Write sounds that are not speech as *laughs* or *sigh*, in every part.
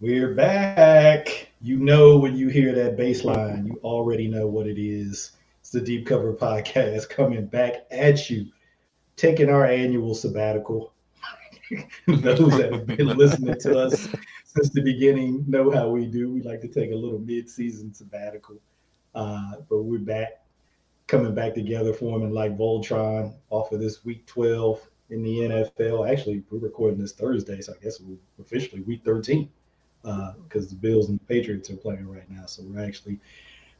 We're back. You know when you hear that bass line, you already know what it is. It's the Deep Cover Podcast *laughs* coming back at you, taking our annual sabbatical. *laughs* Those that have been listening to us since the beginning know how we do. We like to take a little mid-season sabbatical, uh, but we're back, coming back together, forming like Voltron off of this Week 12 in the NFL. Actually, we're recording this Thursday, so I guess we're officially Week 13 because uh, the Bills and the Patriots are playing right now. So we're actually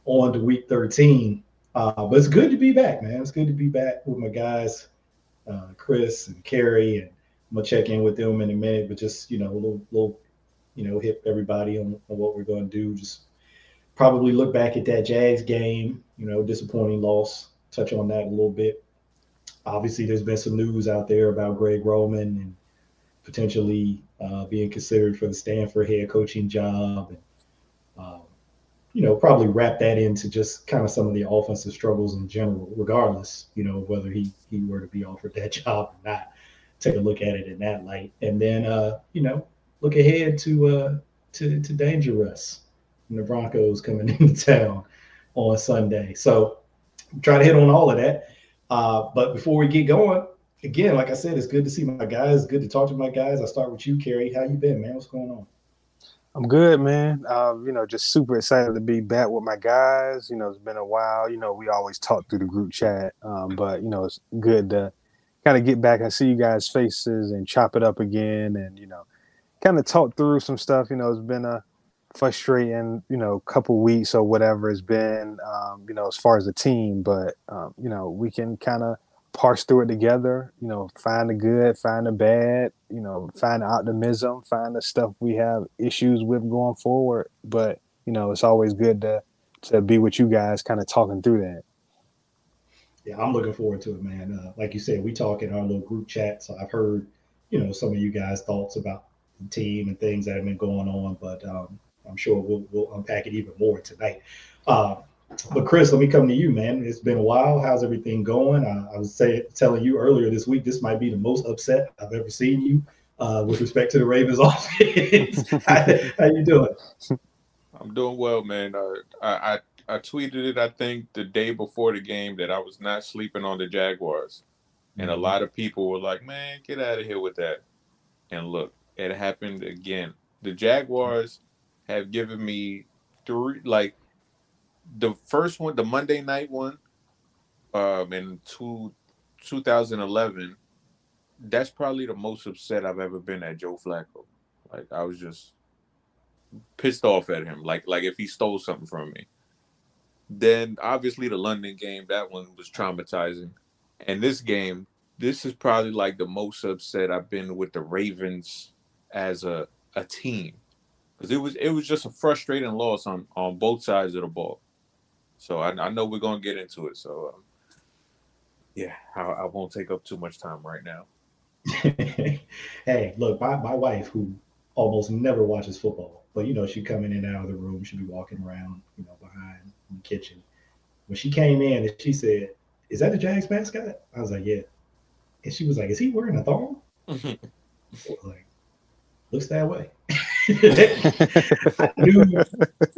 on to Week 13. Uh, but it's good to be back, man. It's good to be back with my guys, uh, Chris and Kerry, and I'm gonna check in with them in a minute. But just you know, a little, little you know, hip everybody on, on what we're to do. Just probably look back at that Jags game. You know, disappointing loss. Touch on that a little bit. Obviously, there's been some news out there about Greg Roman and potentially uh, being considered for the Stanford head coaching job. And, um, you know, probably wrap that into just kind of some of the offensive struggles in general, regardless, you know, whether he, he were to be offered that *laughs* job or not. Take a look at it in that light. And then, uh, you know, look ahead to uh, to, to DangeRuss and the Broncos coming *laughs* into town on Sunday. So try to hit on all of that. Uh, but before we get going, again, like I said, it's good to see my guys. Good to talk to my guys. I start with you, Kerry. How you been, man? What's going on? I'm good, man. Uh, you know, just super excited to be back with my guys. You know, it's been a while. You know, we always talk through the group chat, um, but you know, it's good to kind of get back and see you guys' faces and chop it up again, and you know, kind of talk through some stuff. You know, it's been a frustrating, you know, couple weeks or whatever it's been, um, you know, as far as the team, but um, you know, we can kind of parse through it together, you know, find the good, find the bad, you know, find the optimism, find the stuff we have issues with going forward. But, you know, it's always good to to be with you guys kind of talking through that. Yeah, I'm looking forward to it, man. Uh, like you said, we talk in our little group chat. So I've heard, you know, some of you guys' thoughts about the team and things that have been going on, but um, I'm sure we'll, we'll unpack it even more tonight. Uh, but Chris, let me come to you, man. It's been a while. How's everything going? Uh, I was say, telling you earlier this week, this might be the most upset I've ever seen you uh, with respect to the Ravens *laughs* offense. how, how, you doing? I'm doing well, man. Uh, I, I I tweeted it. I think the day before the game that I was not sleeping on the Jaguars, and a mm-hmm. lot of people were like, "Man, get out of here with that." And look, it happened again. The Jaguars have given me three like the first one, the Monday night one, um, in two, 2011, that's probably the most upset I've ever been at Joe Flacco. Like I was just pissed off at him, like like if he stole something from me. Then obviously the London game, that one was traumatizing, and this game, this is probably like the most upset I've been with the Ravens as a a team, because it was it was just a frustrating loss on on both sides of the ball. So I, I know we're gonna get into it. So um, yeah, I, I won't take up too much time right now. *laughs* hey, look, my, my wife who almost never watches football, but you know, she come in and out of the room, she'd be walking around, you know, behind in the kitchen. When she came in and she said, Is that the Jags mascot? I was like, Yeah. And she was like, Is he wearing a thong? *laughs* like, looks that way. *laughs* I knew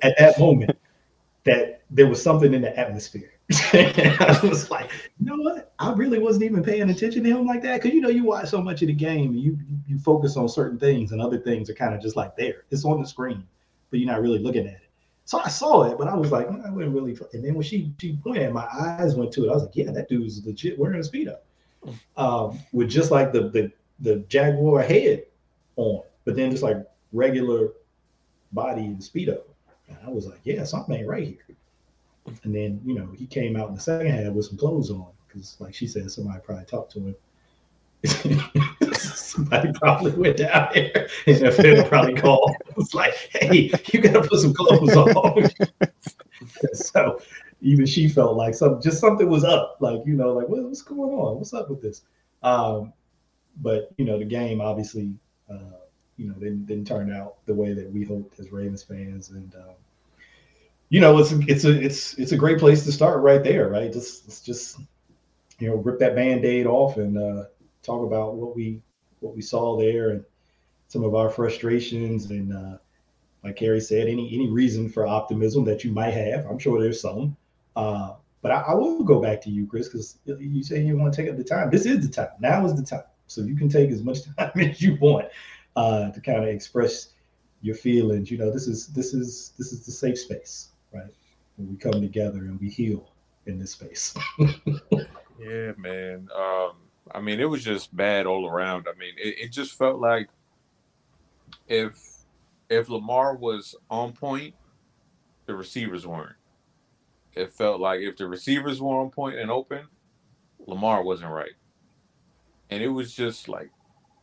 at that moment that there was something in the atmosphere. *laughs* I was like, you know what? I really wasn't even paying attention to him like that because you know you watch so much of the game you you focus on certain things and other things are kind of just like there. It's on the screen, but you're not really looking at it. So I saw it, but I was like, I wasn't really. And then when she she pointed, my eyes went to it. I was like, yeah, that dude's legit wearing a speedo, um, with just like the the the Jaguar head on, but then just like regular body and speedo. And I was like, yeah, something ain't right here. And then, you know, he came out in the second half with some clothes on because, like she said, somebody probably talked to him. *laughs* somebody probably went down there and NFL probably called. It was like, hey, you got to put some clothes on. *laughs* so even she felt like some just something was up. Like, you know, like, what, what's going on? What's up with this? Um, but, you know, the game obviously, uh, you know, didn't, didn't turn out the way that we hoped as Ravens fans. And, um, you know, it's it's a it's it's a great place to start right there, right? Just just you know rip that band-aid off and uh, talk about what we what we saw there and some of our frustrations and uh, like Kerry said, any any reason for optimism that you might have. I'm sure there's some. Uh, but I, I, will go back to you, Chris, because you say you want to take up the time. This is the time. Now is the time. So you can take as much *laughs* time as you want uh, to kind of express your feelings. You know, this is this is this is the safe space, right? When we come together and we heal in this space. *laughs* yeah, man. Um, I mean, it was just bad all around. I mean, it, it just felt like if if Lamar was on point, the receivers weren't. It felt like if the receivers were on point and open, Lamar wasn't right. And it was just like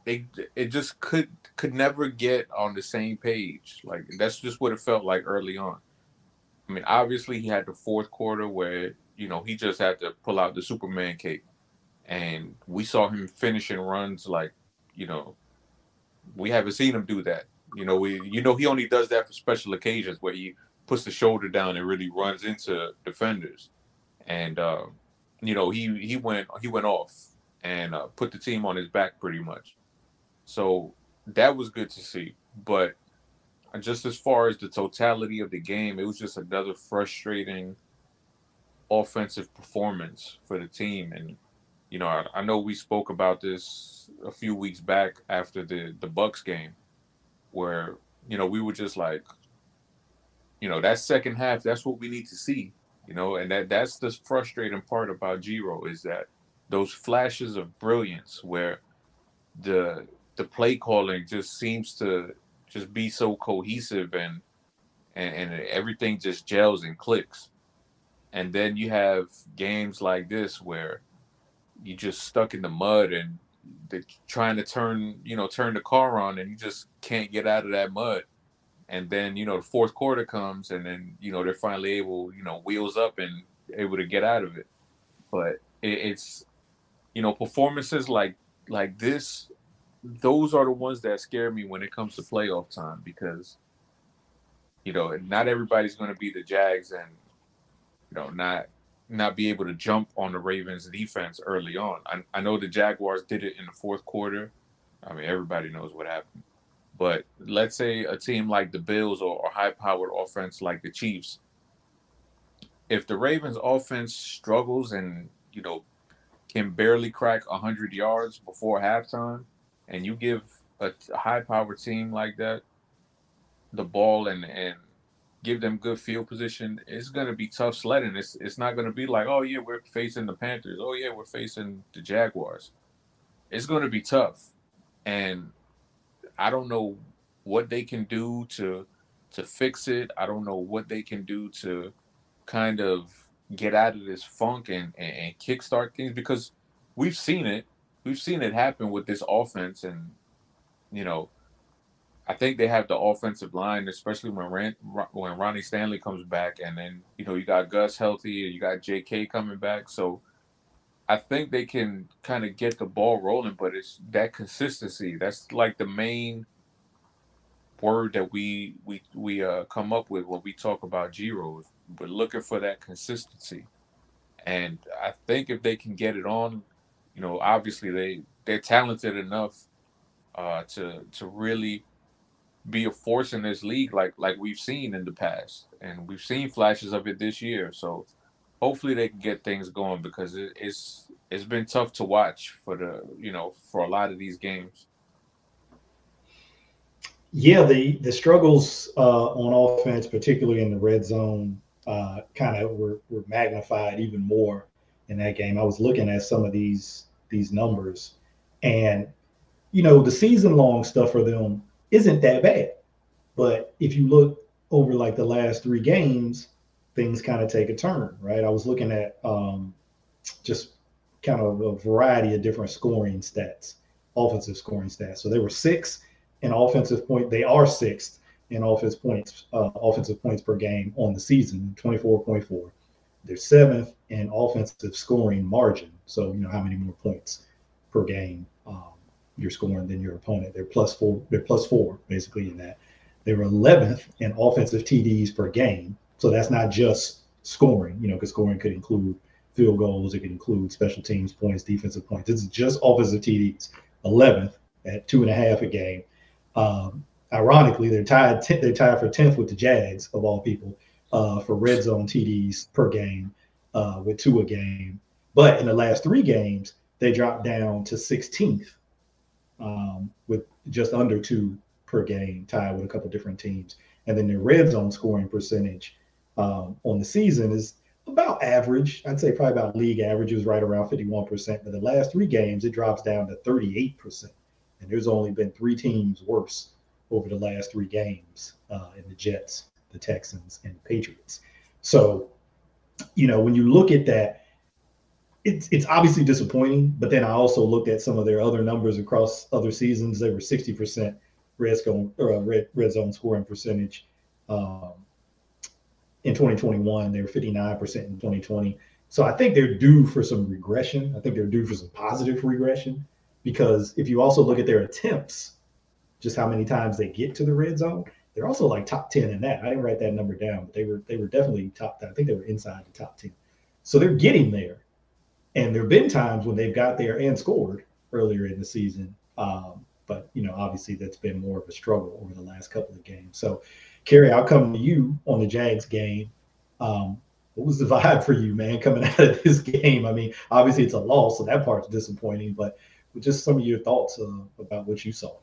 they it just could could never get on the same page. Like that's just what it felt like early on. I mean, obviously he had the fourth quarter where, you know, he just had to pull out the Superman cape. And we saw him finishing runs like, you know, we haven't seen him do that. You know, we you know he only does that for special occasions where he puts the shoulder down and really runs into defenders. And uh, you know, he he went he went off and uh, put the team on his back pretty much. So that was good to see. But just as far as the totality of the game, it was just another frustrating offensive performance for the team. And you know, I, I know we spoke about this a few weeks back after the the Bucks game, where you know we were just like, you know, that second half, that's what we need to see. You know, and that that's the frustrating part about G-Ro is that those flashes of brilliance where the the play calling just seems to just be so cohesive and and, and everything just gels and clicks. And then you have games like this where you just stuck in the mud and they're trying to turn, you know, turn the car on and you just can't get out of that mud. And then, you know, the fourth quarter comes and then, you know, they're finally able, you know, wheels up and able to get out of it. But it, it's, you know, performances like like this those are the ones that scare me when it comes to playoff time because you know not everybody's going to be the Jags and you know not not be able to jump on the Ravens defense early on. I, I know the Jaguars did it in the fourth quarter. I mean everybody knows what happened. But let's say a team like the Bills or, or high powered offense like the Chiefs, if the Ravens offense struggles and you know can barely crack 100 yards before halftime, and you give a, high powered team like that the ball and and give them good field position, it's to be tough sledding. It's it's not to be like, oh yeah, we're facing the Panthers. Oh yeah, we're facing the Jaguars. It's to be tough, and I don't know what they can do to to fix it. I don't know what they can do to kind of get out of this funk and and, and kickstart things because we've seen it we've seen it happen with this offense, and you know, I think they have the offensive line, especially when when Ronnie Stanley comes back, and then you know you got Gus healthy, and you got J.K. coming back, so I think they can kind of get the ball rolling. But it's that consistency that's like the main word that we we we uh, come up with when we talk about G-Ro's. We're looking for that consistency, and I think if they can get it on you know, obviously they they're talented enough uh, to to really be a force in this league, like like we've seen in the past, and we've seen flashes of it this year. So hopefully they can get things going because it, it's it's been tough to watch for the you know for a lot of these games. Yeah, the the struggles uh, on offense, particularly in the red zone, uh, kind of were, were magnified even more in that game. I was looking at some of these these numbers. And, you know, the season long stuff for them isn't that bad. But if you look over like the last three games, things kind of take a turn, right? I was looking at um, just kind of a variety of different scoring stats, offensive scoring stats. So they were six in offensive point. They are sixth in offense points, uh, offensive points per game on the season, 24.4. They're seventh in offensive scoring margin. So you know how many more points per game um, you're scoring than your opponent. They're plus four. They're plus four basically in that. They were 11th in offensive TDs per game. So that's not just scoring. You know, because scoring could include field goals. It could include special teams points, defensive points. Is just offensive TDs. 11th at two and a half a game. Um, ironically, they're tied. T- they're tied for tenth with the Jags of all people uh, for red zone TDs per game uh, with two a game. But in the last three games, they dropped down to 16th um, with just under two per game, tied with a couple different teams. And then their red zone scoring percentage um, on the season is about average. I'd say probably about league average is right around 51%. But the last three games, it drops down to 38%. And there's only been three teams worse over the last three games uh, in the Jets, the Texans, and the Patriots. So, you know, when you look at that, it's it's obviously disappointing. But then I also looked at some of their other numbers across other seasons. They were 60% red zone or uh, red, red zone scoring percentage. Um, in 2021. They were 59% in 2020. So I think they're due for some regression. I think they're due for some positive regression because if you also look at their attempts, just how many times they get to the red zone, they're also like top 10 in that. I didn't write that number down, but they were they were definitely top 10. I think they were inside the top 10. So they're getting there. And there have been times when they've got there and scored earlier in the season. Um, but you know, obviously that's been more of a struggle over the last couple of games. So Kerry, I'll come to you on the Jags game. Um, what was the *laughs* vibe for you, man, coming out of this game? I mean, obviously it's a loss, so that part's disappointing, but just some of your thoughts uh, about what you saw.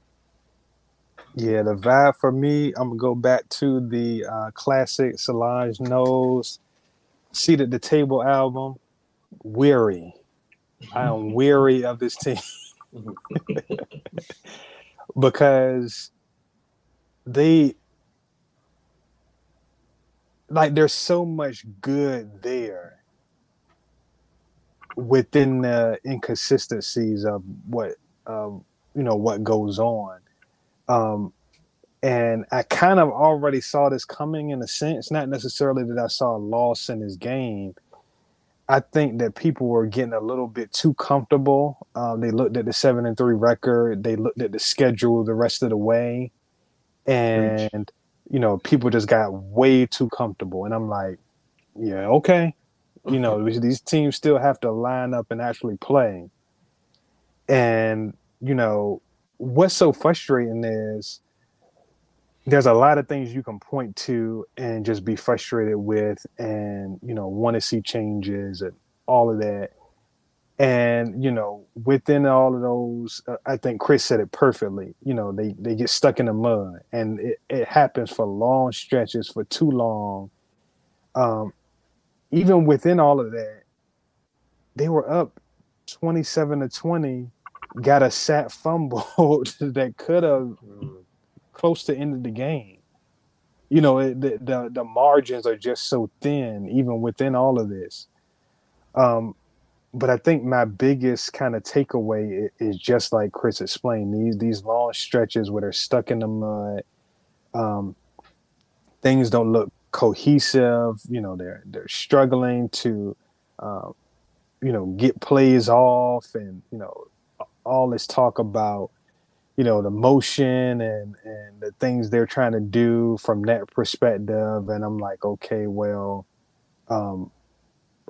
Yeah, the vibe for me, I'm gonna go back to the uh, classic Solange Knowles "Seat at the Table" album. Weary, I am *laughs* weary of this team. *laughs* Because they like there's so much good there within the inconsistencies of what um, you know what goes on. Um, and i kind of already saw this coming in a sense not necessarily that i saw a loss in his game i think that people were getting a little bit too comfortable um, they looked at the seven and three record they looked at the schedule the rest of the way and you know, people just got way too comfortable. And I'm like, yeah, okay. You know, these teams still have to line up and actually play. And, you know, what's so frustrating is there's a lot of things you can point to and just be frustrated with and, you know, want to see changes and all of that. And you know within all of those uh, i think chris said it perfectly you know they they get stuck in the mud and it, it happens for long stretches for too long. Um even within all of that they were up 27 to 20 got a sat fumble *laughs* that could have close to end of the game you know it, the, the the margins are just so thin even within all of this um but I think my biggest kind of takeaway is just like Chris explained these these long stretches where they're stuck in the mud. Um, things don't look cohesive. You know, they're they're struggling to, um, you know, get plays off, and you know, all this talk about, you know, the motion and and the things they're trying to do from that perspective. And I'm like, okay, well, um,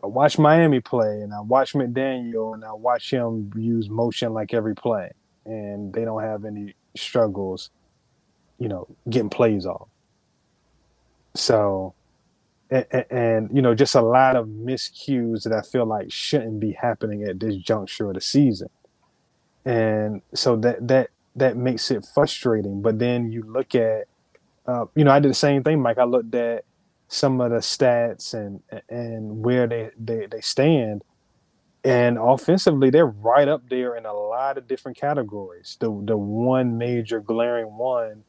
I watch Miami play and I watch McDaniel and I watch him use motion like every play, and they don't have any struggles, you know, getting plays off. So, and, and, you know, just a lot of miscues that I feel like shouldn't be happening at this juncture of the season, and so that that that makes it frustrating. But then you look at, uh, you know, I did the same thing, Mike. I looked at some of the stats and and where they, they, they stand. And offensively, they're right up there in a lot of different categories. The the one major glaring one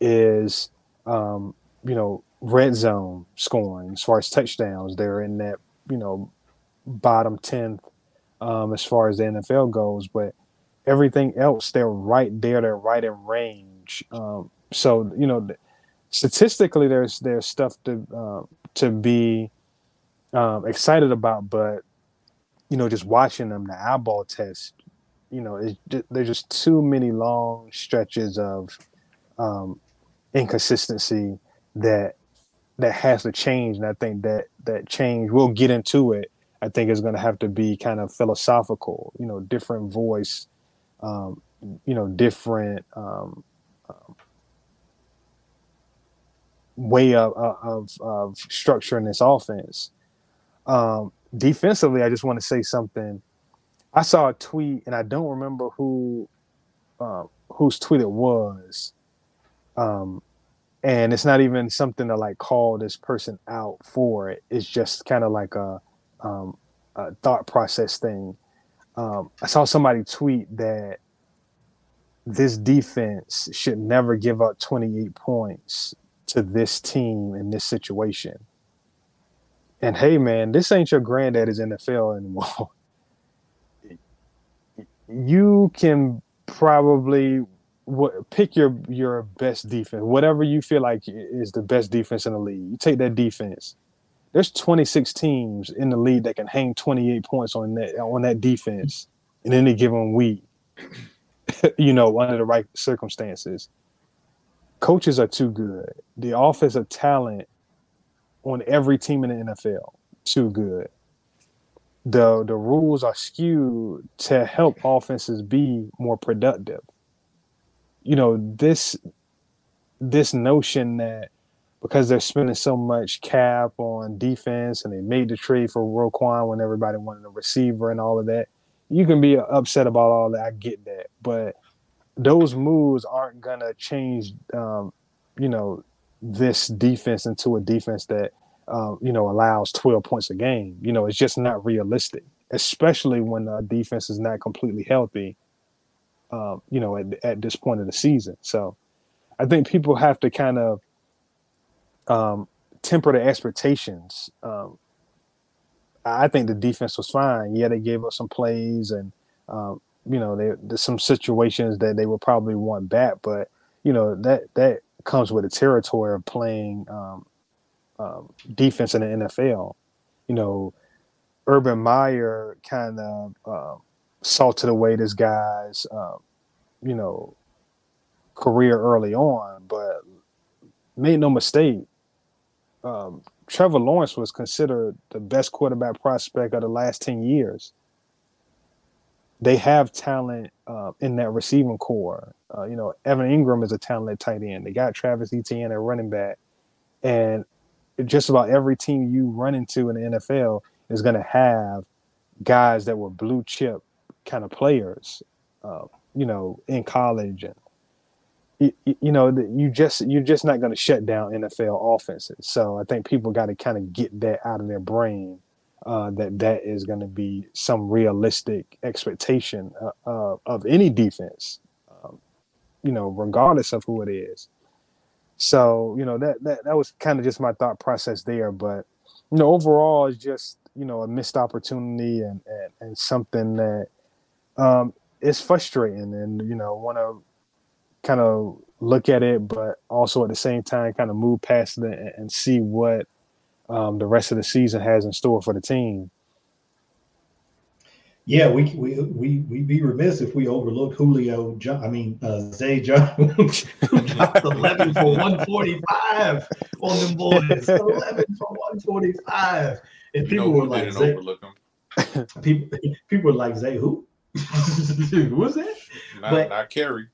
is um, you know, red zone scoring as far as touchdowns. They're in that, you know, bottom tenth um, as far as the NFL goes, but everything else they're right there, they're right in range. Um, so you know, statistically there's there's stuff to uh, to be um, excited about, but you know, just watching them, the eyeball test, you know, just, there's just too many long stretches of um, inconsistency that that has to change, and I think that that change we'll get into it. I think is going to have to be kind of philosophical, you know, different voice, um, you know, different um, um way of, of, of structuring this offense. Um, defensively, I just want to say something. I saw a tweet, and I don't remember who uh, whose tweet it was. Um, and it's not even something to like call this person out for it. It's just kind of like a, um, a, thought process thing. Um, I saw somebody tweet that this defense should never give up 28 points to this team in this situation. And hey, man, this ain't your granddaddy's NFL anymore. *laughs* you can probably pick your your best defense, whatever you feel like is the best defense in the league. You take that defense. There's 26 teams in the league that can hang 28 points on that on that defense in any given week. *laughs* you know, under the right circumstances. Coaches are too good. The offensive talent on every team in the NFL too good. The the rules are skewed to help offenses be more productive. You know, this this notion that because they're spending so much cap on defense and they made the trade for Roquan when everybody wanted a receiver and all of that, you can be upset about all that. I get that, but those moves aren't gonna change. Um, you know, this defense into a defense that um, you know allows 12 points a game. You know, it's just not realistic, especially when the defense is not completely healthy. Um, you know, at, at this point of the season. So, I think people have to kind of um, temper the expectations. Um, I think the defense was fine. Yeah, they gave up some plays and um, you know, there, there's some situations that they would probably want back, but you know that that comes with the territory of playing um, um, defense in the NFL. You know, Urban Meyer kind of uh, salted away this guy's, uh, you know, career early on, but made no mistake. Um, Trevor Lawrence was considered the best quarterback prospect of the last 10 years they have talent uh, in that receiving corps. Uh, you know, Evan Engram is a talented tight end. They got Travis Etienne at running back, and just about every team you run into in the NFL is going to have guys that were blue chip kind of players. Uh, you know, in college, and you, you know, you just you're just not going to shut down NFL offenses. So I think people got to kind of get that out of their brain uh, that that is going to be some realistic expectation uh, uh, of any defense, um, you know, regardless of who it is. So you know that that that was kind of just my thought process there, but you know, overall, it's just you know a missed opportunity and and, and something that um, is frustrating, and you know, one to kind of look at it, but also at the same time, kind of move past it and, and see what um, the rest of the season has in store for the team. Yeah, we we we we'd be remiss if we overlooked Julio. John, I mean uh, Zay Jones, *laughs* who dropped eleven for one forty five on them boys. Eleven for one forty five, and people were like, Zay, overlook him. *laughs* People people were like, Zay who? *laughs* who was that? Not, but, not Kerry.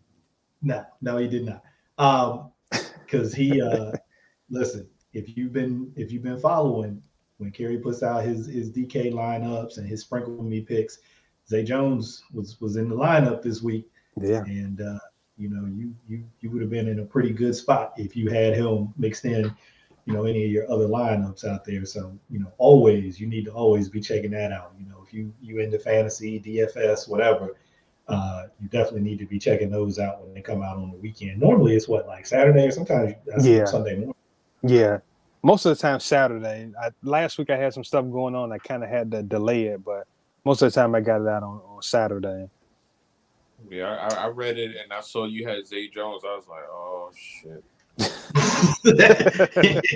No, no, he did not. Um, because he uh, *laughs* listen, if you've been if you've been following when Kerry puts out his his DK lineups and his sprinkle me picks, Zay Jones was was in the lineup this week. Yeah, and uh, you know you you you would have been in a pretty good spot if you had him mixed in, you know, any of your other lineups out there. So you know, always you need to always be checking that out. You know, if you you into fantasy, DFS, whatever. Uh, you definitely need to be checking those out when they come out on the weekend. Normally, it's what like Saturday or sometimes yeah. Sunday morning. Yeah, most of the time Saturday. I, last week I had some stuff going on. I kind of had to delay it, but most of the time I got it out on, on Saturday. Yeah, I, I, read it and I saw you had Zay Jones. I was like, oh shit. It's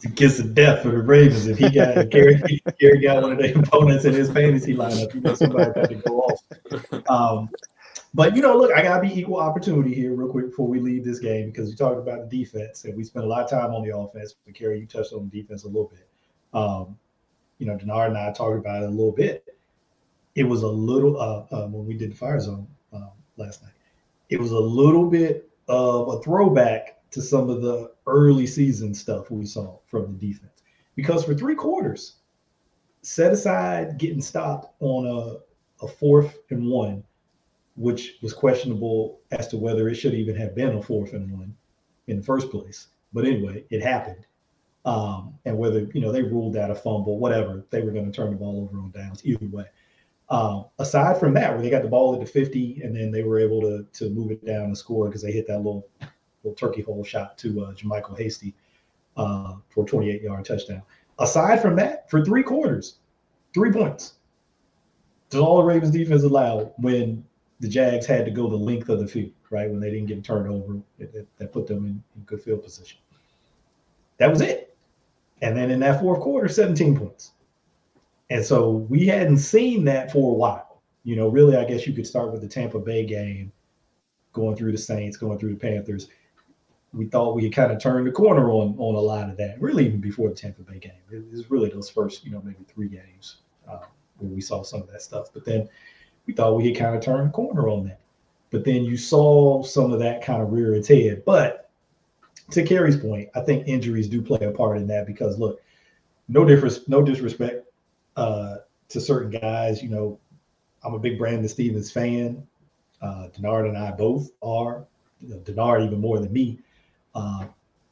the kiss of death for the Ravens. If he got Gary, Gary got one of the opponents in his fantasy lineup, you know somebody had to go off. Um, but you know, look, I gotta be equal opportunity here, real quick, before we leave this game, because we talked about the defense and we spent a lot of time on the offense. But Kerry, you touched on the defense a little bit. Um, you know, Denard and I talked about it a little bit. It was a little uh, uh, when we did the fire zone um, last night. It was a little bit of a throwback to some of the early season stuff we saw from the defense. Because for three quarters, set aside getting stopped on a, a fourth and one, which was questionable as to whether it should even have been a fourth and one in the first place. But anyway, it happened. Um, and whether you know they ruled that a fumble, whatever, they were going to turn the ball over on downs either way. Um, aside from that, where they got the ball at the 50 and then they were able to to move it down and score because they hit that little little turkey hole shot to uh, JaMycal Hasty uh, for a 28 yard touchdown. Aside from that, for three quarters, three points. That's all the Ravens defense allowed when the Jags had to go the length of the field, right? When they didn't get a turnover, that, that put them in, in good field position. That was it. And then in that fourth quarter, 17 points. And so we hadn't seen that for a while. You know, really, I guess you could start with the Tampa Bay game, going through the Saints, going through the Panthers. We thought we had kind of turned the corner on on a lot of that, really even before the Tampa Bay game. It was really those first, you know, maybe three games uh, where we saw some of that stuff. But then we thought we had kind of turned the corner on that. But then you saw some of that kind of rear its head. But to Kerry's point, I think injuries do play a part in that because look, no difference, no disrespect uh, to certain guys. You know, I'm a big Brandon Stephens fan. Uh, Denard and I both are. Denard even more than me, uh,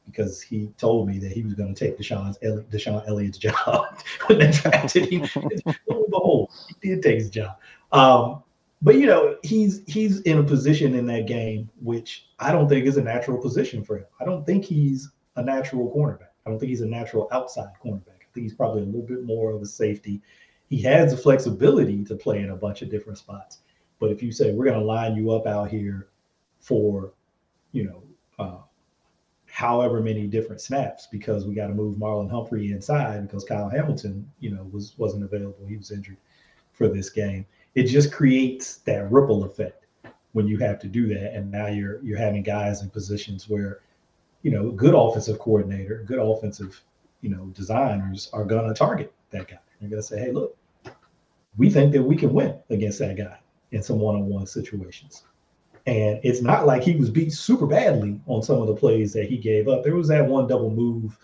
because he told me that he was going to take DeShon's DeShon Elliott's job *laughs* when they drafted him. *laughs* Behold, he did take his job. Um, but you know, he's he's in a position in that game which I don't think is a natural position for him. I don't think he's a natural cornerback. I don't think he's a natural outside cornerback. I think he's probably a little bit more of a safety. He has the flexibility to play in a bunch of different spots. But if you say we're going to line you up out here for, you know, uh, however many different snaps because we got to move Marlon Humphrey inside because Kyle Hamilton, you know, was wasn't available. He was injured for this game it just creates that ripple effect when you have to do that. And now you're you're having guys in positions where, you know, good offensive coordinator, good offensive, you know, designers are gonna target that guy. They're gonna say, hey, look, we think that we can win against that guy in some one-on-one situations. And it's not like he was beat super badly on some of the plays that he gave up. There was that one double move,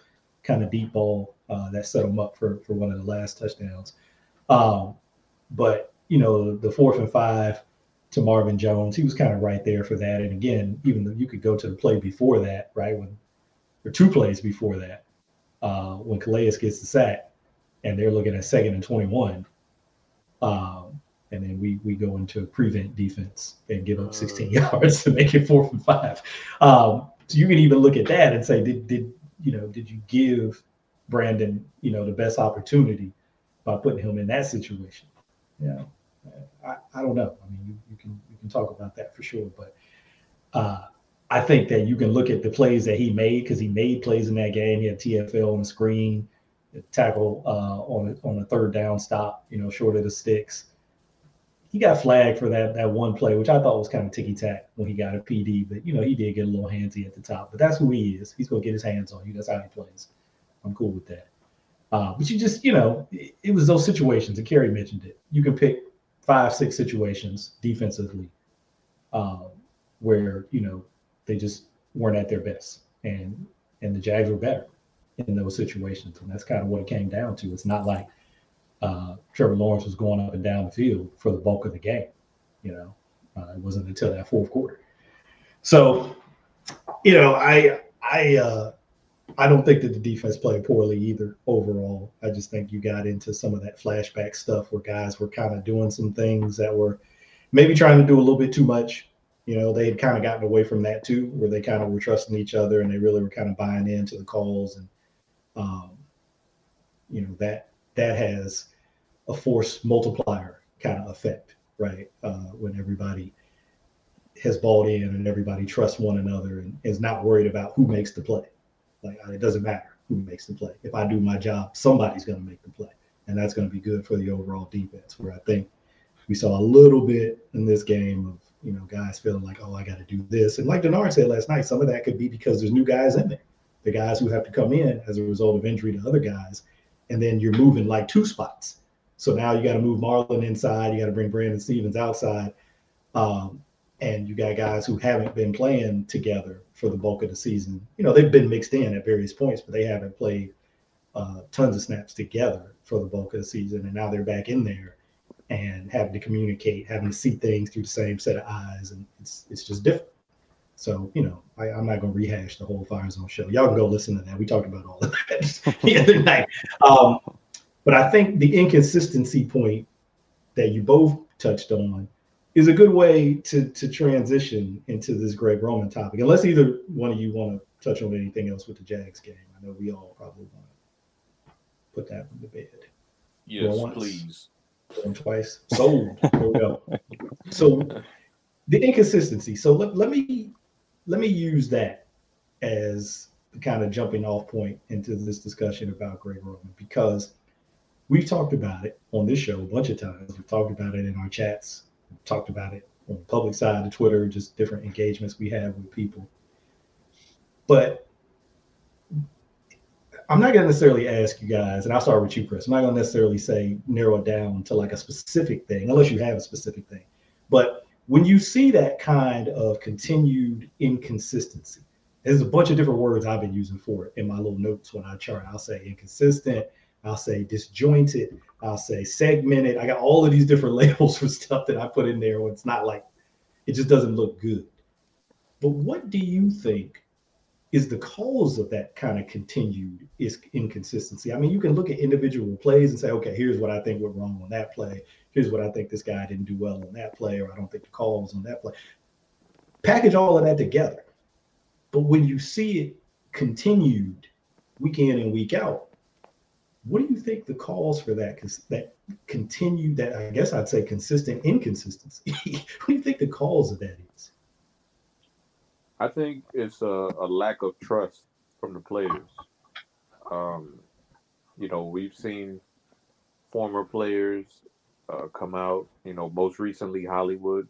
kind of deep ball uh, that set him up for for one of the last touchdowns. Um, but you know, the fourth and five to Marvin Jones, he was kind of right there for that. And again, even though you could go to the play before that, right? When or two plays before that, uh, when Calais gets the sack and they're looking at second and 21. Um, and then we we go into prevent defense and give up 16 uh. yards to make it four from five. Um, so you can even look at that and say, did did you know did you give Brandon you know the best opportunity by putting him in that situation? Yeah. I, I don't know. I mean, you, you can you can talk about that for sure, but uh, I think that you can look at the plays that he made because he made plays in that game. He had TFL on the screen, tackle uh, on on a third down stop, you know, short of the sticks. He got flagged for that that one play, which I thought was kind of ticky tack when he got a PD. But you know, he did get a little handsy at the top. But that's who he is. He's gonna get his hands on you. That's how he plays. I'm cool with that. Uh, but you just, you know, it, it was those situations, and Kerry mentioned it. You can pick five, six situations defensively um, where you know they just weren't at their best, and and the Jags were better in those situations, and that's kind of what it came down to. It's not like uh, Trevor Lawrence was going up and down the field for the bulk of the game. You know, uh, it wasn't until that fourth quarter. So, you know, I I uh, I don't think that the defense played poorly either overall. I just think you got into some of that flashback stuff where guys were kind of doing some things that were maybe trying to do a little bit too much. You know, they had kind of gotten away from that too, where they kind of were trusting each other and they really were kind of buying into the calls. And, um, you know, that that has a force multiplier kind of effect, right? Uh, when everybody has bought in and everybody trusts one another and is not worried about who makes the play like it doesn't matter who makes the play. If I do my job, somebody's going to make the play, and that's going to be good for the overall defense. Where I think we saw a little bit in this game of you know guys feeling like, oh, I got to do this, and like Denard said last night, some of that could be because there's new guys in there, the guys who have to come in as a result of injury to other guys, and then you're moving like two spots. So now you got to move Marlon inside, you got to bring Brandon Stephens outside. Um, and you got guys who haven't been playing together for the bulk of the season. You know, they've been mixed in at various points, but they haven't played uh, tons of snaps together for the bulk of the season. And now they're back in there and having to communicate, having to see things through the same set of eyes, and it's it's just different. So, you know, I, am not going to rehash the whole Fire Zone show. Y'all can go listen to that. We talked about all of that *laughs* the other night. Um, but I think the inconsistency point that you both touched on is a good way to to transition into this Greg Roman topic. Unless either one of you want to touch on anything else with the Jags game. I know we all probably want to put that one to bed. Yes, please. Going twice. Sold. there we go. So the inconsistency. So let, let me let me use that as the kind of jumping off point into this discussion about Greg Roman because we've talked about it on this show a bunch of times. We've talked about it in our chats, we've talked about it on the public side of Twitter, just different engagements we have with people. But I'm not going to necessarily ask you guys, and I'll start with you, Chris. I'm not going to necessarily say narrow it down to like a specific thing, unless you have a specific thing. But when you see that kind of continued inconsistency, there's a bunch of different words I've been using for it in my little notes when I chart. I'll say inconsistent, I'll say disjointed, I'll say segmented. I got all of these different *laughs* labels for stuff that I put in there when it's not like it just doesn't look good. But what do you think is the cause of that kind of continued is inconsistency? I mean, you can look at individual plays and say, okay, here's what I think went wrong on that play here's what I think this guy didn't do well on that play, or I don't think the call was on that play. Package all of that together. But when you see it continued week in and week out, what do you think the cause for that? That continued, that I guess I'd say consistent inconsistency. *laughs* what do you think the cause of that is? I think it's a, a lack of trust from the players. Um, you know, we've seen former players uh, come out, you know, most recently Hollywood,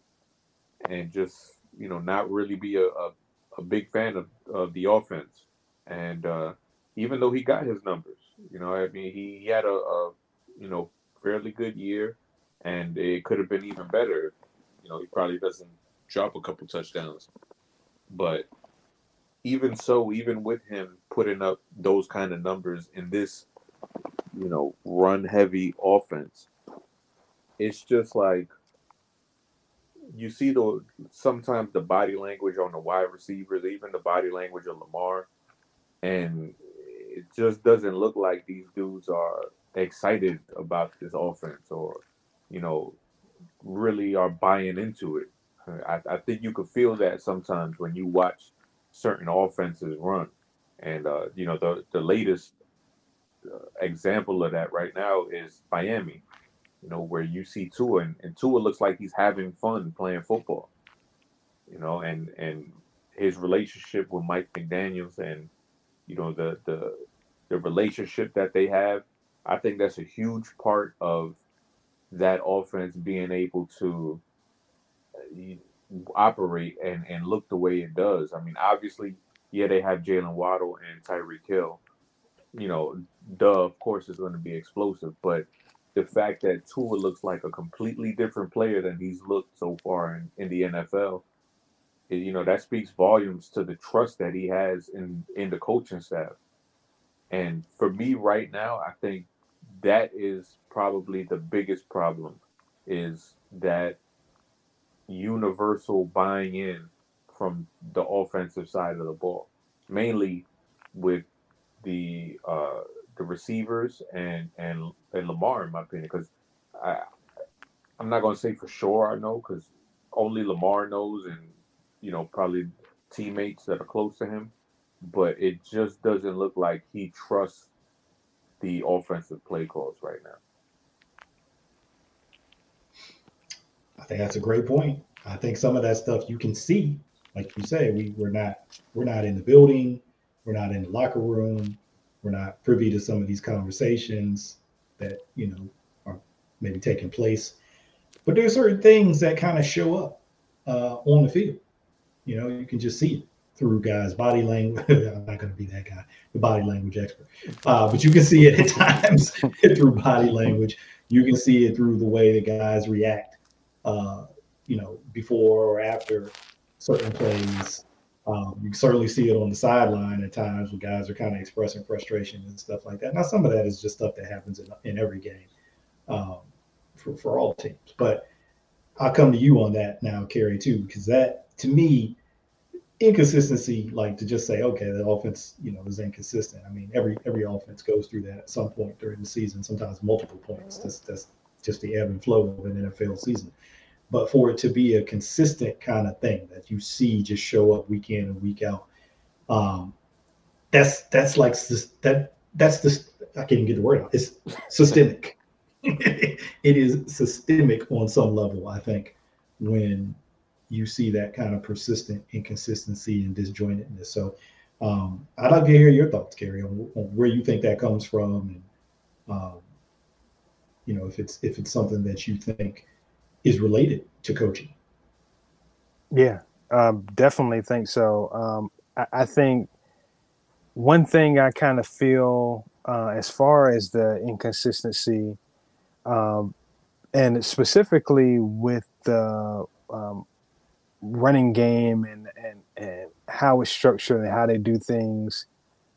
and just you know not really be a, a, a big fan of, of the offense. And uh, even though he got his numbers, you know, I mean, he, he had a, a you know fairly good year, and it could have been even better. You know, he probably doesn't drop a couple touchdowns, but even so, even with him putting up those kind of numbers in this, you know, run heavy offense, it's just like you see the sometimes the body language on the wide receivers, even the body language of Lamar, and it just doesn't look like these dudes are excited about this offense or you know really are buying into it. I, I think you could feel that sometimes when you watch certain offenses run, and uh, you know the the latest uh, example of that right now is Miami you know, where you see Tua and, and Tua looks like he's having fun playing football. You know, and and his relationship with Mike McDaniels and you know the the the relationship that they have, I think that's a huge part of that offense being able to uh, operate and and look the way it does. I mean, obviously, yeah, they have Jaylen Waddle and Tyreek Hill. You know, duh, of course, is going to be explosive, but the fact that Tua looks like a completely different player than he's looked so far in, in the NFL, you know, that speaks volumes to the trust that he has in in the coaching staff. And for me right now, I think that is probably the biggest problem is that universal buying in from the offensive side of the ball, mainly with the uh, the receivers and and and Lamar in my opinion because I I'm not gonna say for sure I know because only Lamar knows and you know probably teammates that are close to him, but it just doesn't look like he trusts the offensive play calls right now. I think that's a great point. I think some of that stuff you can see, like you say, we we're not we're not in the building, we're not in the locker room, we're not privy to some of these conversations that you know are maybe taking place. But there's certain things that kind of show up uh, on the field. You know, you can just see it through guys' body language. *laughs* I'm not going to be that guy, the body language expert, uh, but you can see it at *laughs* times *laughs* through body language. You can see it through the way the guys react. Uh, you know, before or after certain plays, Um, you certainly see it on the sideline at times when guys are kind of expressing frustration and stuff like that. Now, some of that is just stuff that happens in, in every game um, for, for all teams. But I'll come to you on that now, Kerry, too, because that, to me, inconsistency, like to just say, okay, the offense, you know, is inconsistent. I mean, every every offense goes through that at some point during the season, sometimes multiple points. That's that's just the ebb and flow of an NFL season. But for it to be a consistent kind of thing that you see just show up week in and week out, um, that's that's like that that's the I can't even get the word out. It's systemic. *laughs* it is systemic on some level, I think, when you see that kind of persistent inconsistency and disjointedness. So um, I'd like to hear your thoughts, Kerry, on, on, where you think that comes from, and um, you know if it's if it's something that you think is related to coaching. Yeah, um, definitely think so. Um, I, I, think one thing I kind of feel uh, as far as the inconsistency, um, and specifically with the um, running game and, and and how it's structured and how they do things,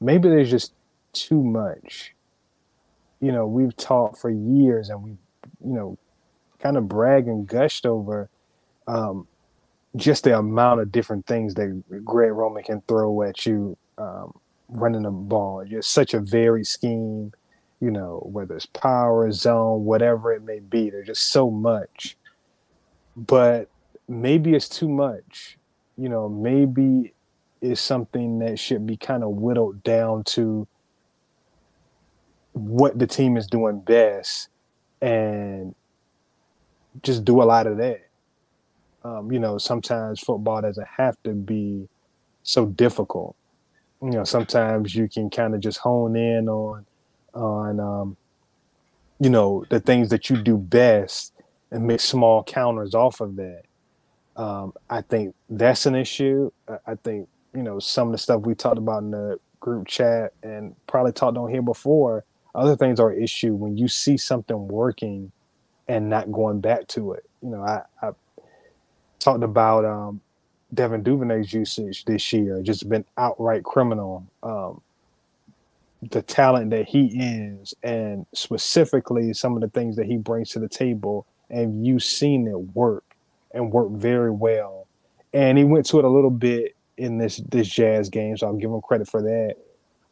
maybe there's just too much. You know, we've taught for years and we, you know, kind of brag and gushed over um, just the amount of different things that Greg Roman can throw at you um, running the ball. Just such a varied scheme, you know, whether it's power, zone, whatever it may be. There's just so much. But maybe it's too much. You know, maybe it's something that should be kind of whittled down to what the team is doing best and just do a lot of that. Um, you know, sometimes football doesn't have to be so difficult. You know, sometimes you can kind of just hone in on on um, you know the things that you do best and make small counters off of that. Um, I think that's an issue. I think you know some of the stuff we talked about in the group chat and probably talked on here before. Other things are an issue when you see something working and not going back to it. You know, I, I talked about um, Devin Duvernay's usage this year, just been outright criminal. Um, the talent that he is, and specifically some of the things that he brings to the table, and you've seen it work and work very well. And he went to it a little bit in this this Jags game, so I'll give him credit for that.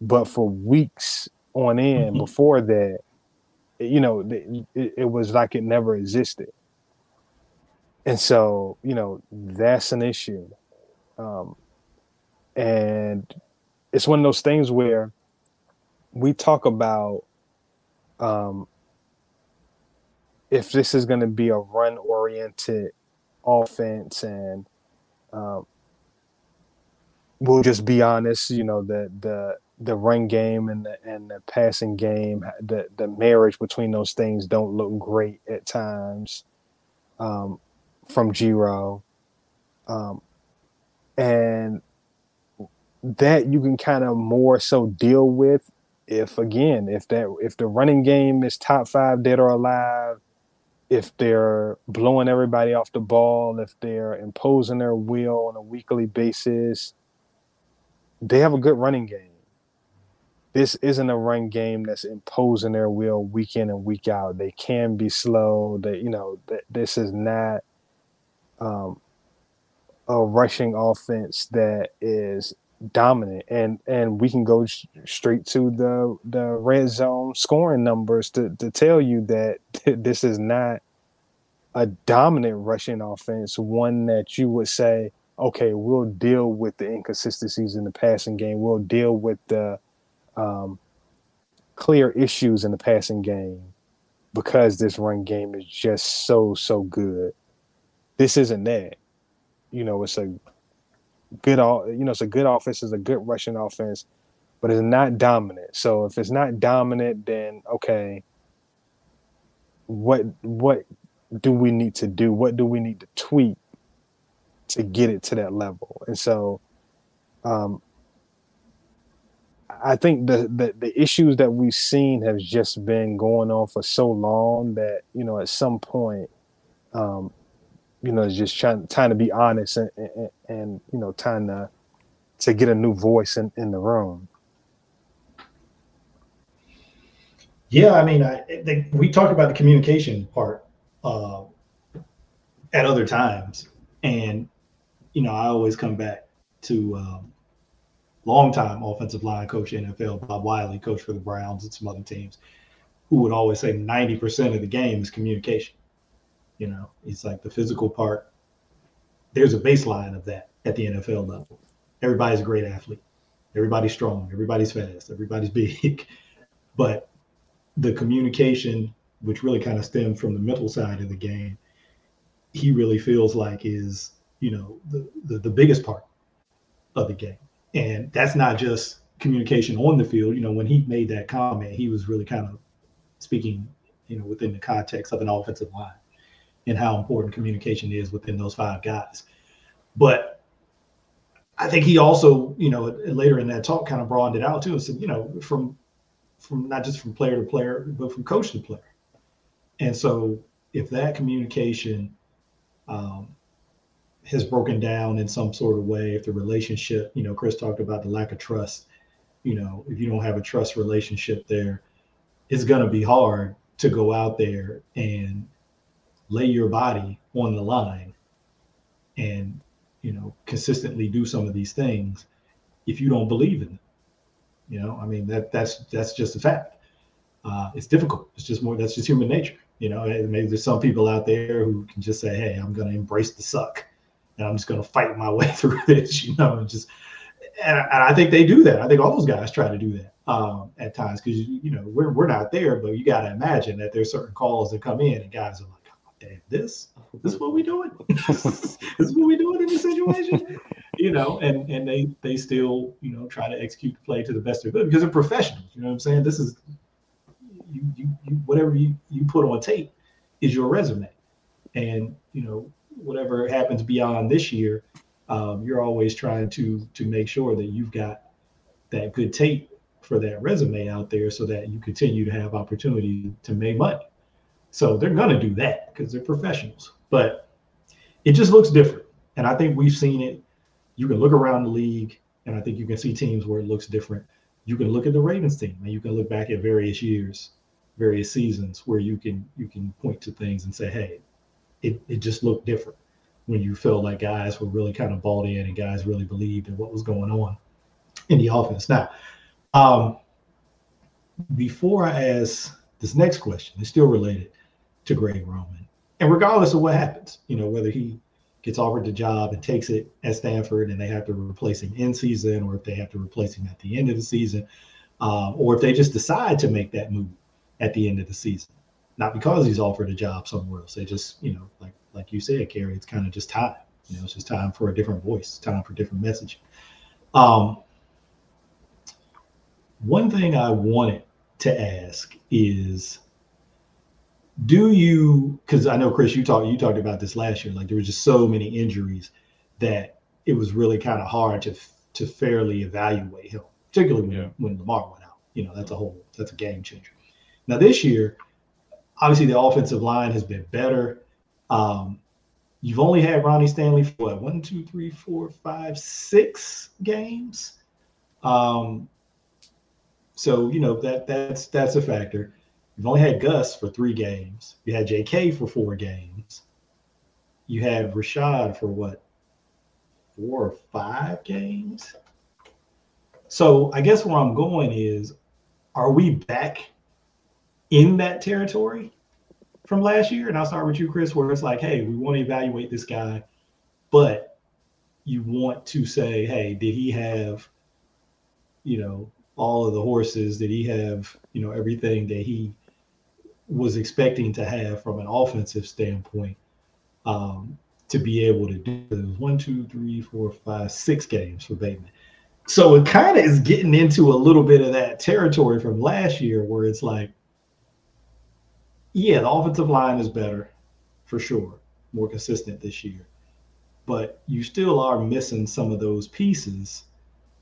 But for weeks on end mm-hmm. before that, you know, it, it was like it never existed. And so, you know, that's an issue. Um, and it's one of those things where we talk about um, if this is going to be a run oriented offense and um, we'll just be honest you know the the the run game and the and the passing game, the the marriage between those things don't look great at times um, from G-Ro, um, and that you can kind of more so deal with if again if that if the running game is top five dead or alive if they're blowing everybody off the ball if they're imposing their will on a weekly basis they have a good running game this isn't a run game that's imposing their will week in and week out. They can be slow. That you know, th- this is not um, a rushing offense that is dominant. And and we can go sh- straight to the the red zone scoring numbers to to tell you that *laughs* this is not a dominant rushing offense. One that you would say, okay, we'll deal with the inconsistencies in the passing game. We'll deal with the um, clear issues in the passing game because this run game is just so so good. This isn't that. You know, it's a good all you know, it's a good offense, it's a good rushing offense, but it's not dominant. So if it's not dominant, then okay, what what do we need to do? What do we need to tweak to get it to that level? And so um, I think the, the, the issues that we've seen have just been going on for so long that you know at some point, um, you know, just trying trying to be honest and, and, and you know trying to to get a new voice in, in the room. Yeah, I mean, I, they, we talked about the communication part uh, at other times, and you know, I always come back to um, longtime offensive line coach NFL Bob Wylie, coach for the Browns and some other teams, who would always say 90% of the game is communication. You know, it's like the physical part. There's a baseline of that at the NFL level. Everybody's a great athlete. Everybody's strong. Everybody's fast. Everybody's *laughs* big. but the communication, which really kind of stems from the mental side of the game, he really feels like is, you know, the, the, the biggest part of the game. And that's not just communication on the field. You know, when he made that comment, he was really kind of speaking, you know, within the context of an offensive line and how important communication is within those five guys. But I think he also, you know, later in that talk kind of broadened it out too and said, you know, from from not just from player to player, but from coach to player. And so if that communication um, has broken down in some sort of way, if the relationship, you know, Chris talked about the lack of trust, you know, if you don't have a trust relationship there, it's going to be hard to go out there and lay your body on the line and, you know, consistently do some of these things if you don't believe in them. You know, I mean that that's that's just a fact. Uh, it's difficult. It's just more. That's just human nature. You know, maybe there's some people out there who can just say, "Hey, I'm going to embrace the suck, and I'm just going to fight my *laughs* way through this." You know, and just and, and I think they do that. I think all those guys try to do that um, at times because you know we're we're not there, but you got to imagine that there's certain calls that come in and guys are like, "Damn, this this is *laughs* what we doing? *laughs* this is what we doing in this situation?" you know, and and they they still you know try to execute the play to the best of their ability because they're professionals. You know what I'm saying? This is you you, you whatever you, you put on tape is your resume, and you know whatever happens beyond this year, um, you're always trying to to make sure that you've got that good tape for that resume out there so that you continue to have opportunity to make money. So they're going to do that because they're professionals, but it just looks different. And I think we've seen it you can look around the league, and I think you can see teams where it looks different. You can look at the Ravens team, and you can look back at various years, various seasons where you can you can point to things and say, hey, it, it just looked different when you felt like guys were really kind of bought in and guys really believed in what was going on in the offense. Now, um, before I ask this next question, it's still related to Greg Roman. And regardless of what happens, you know, whether he gets offered the job and takes it at Stanford, and they have to replace him in season, or if they have to replace him at the end of the season, um, or if they just decide to make that move at the end of the season, not because he's offered a job somewhere else. They just, you know, like like you said, Kerry, it's kind of just time. You know, it's just time for a different voice, time for different messaging. Um, one thing I wanted to ask is do you because i know chris you talked you talked about this last year like there were just so many injuries that it was really kind of hard to to fairly evaluate him particularly when, yeah. when lamar went out. You know that's a whole that's a game changer. Now this year obviously the offensive line has been better. Um, you've only had ronnie stanley for what one two three four five six games? Um, so you know that that's that's a factor You've only had Gus for three games. You had JK for four games. You had Rashad for what? Four or five games? So I guess where I'm going is are we back in that territory from last year? And I'll start with you, Chris, where it's like, hey, we want to evaluate this guy, but you want to say, hey, did he have, you know, all of the horses? Did he have, you know, everything that he was expecting to have from an offensive standpoint um, to be able to do it was one, two, three, four, five, six games for Bateman. So it kind of is getting into a little bit of that territory from last year where it's like, yeah, the offensive line is better for sure, more consistent this year. But you still are missing some of those pieces.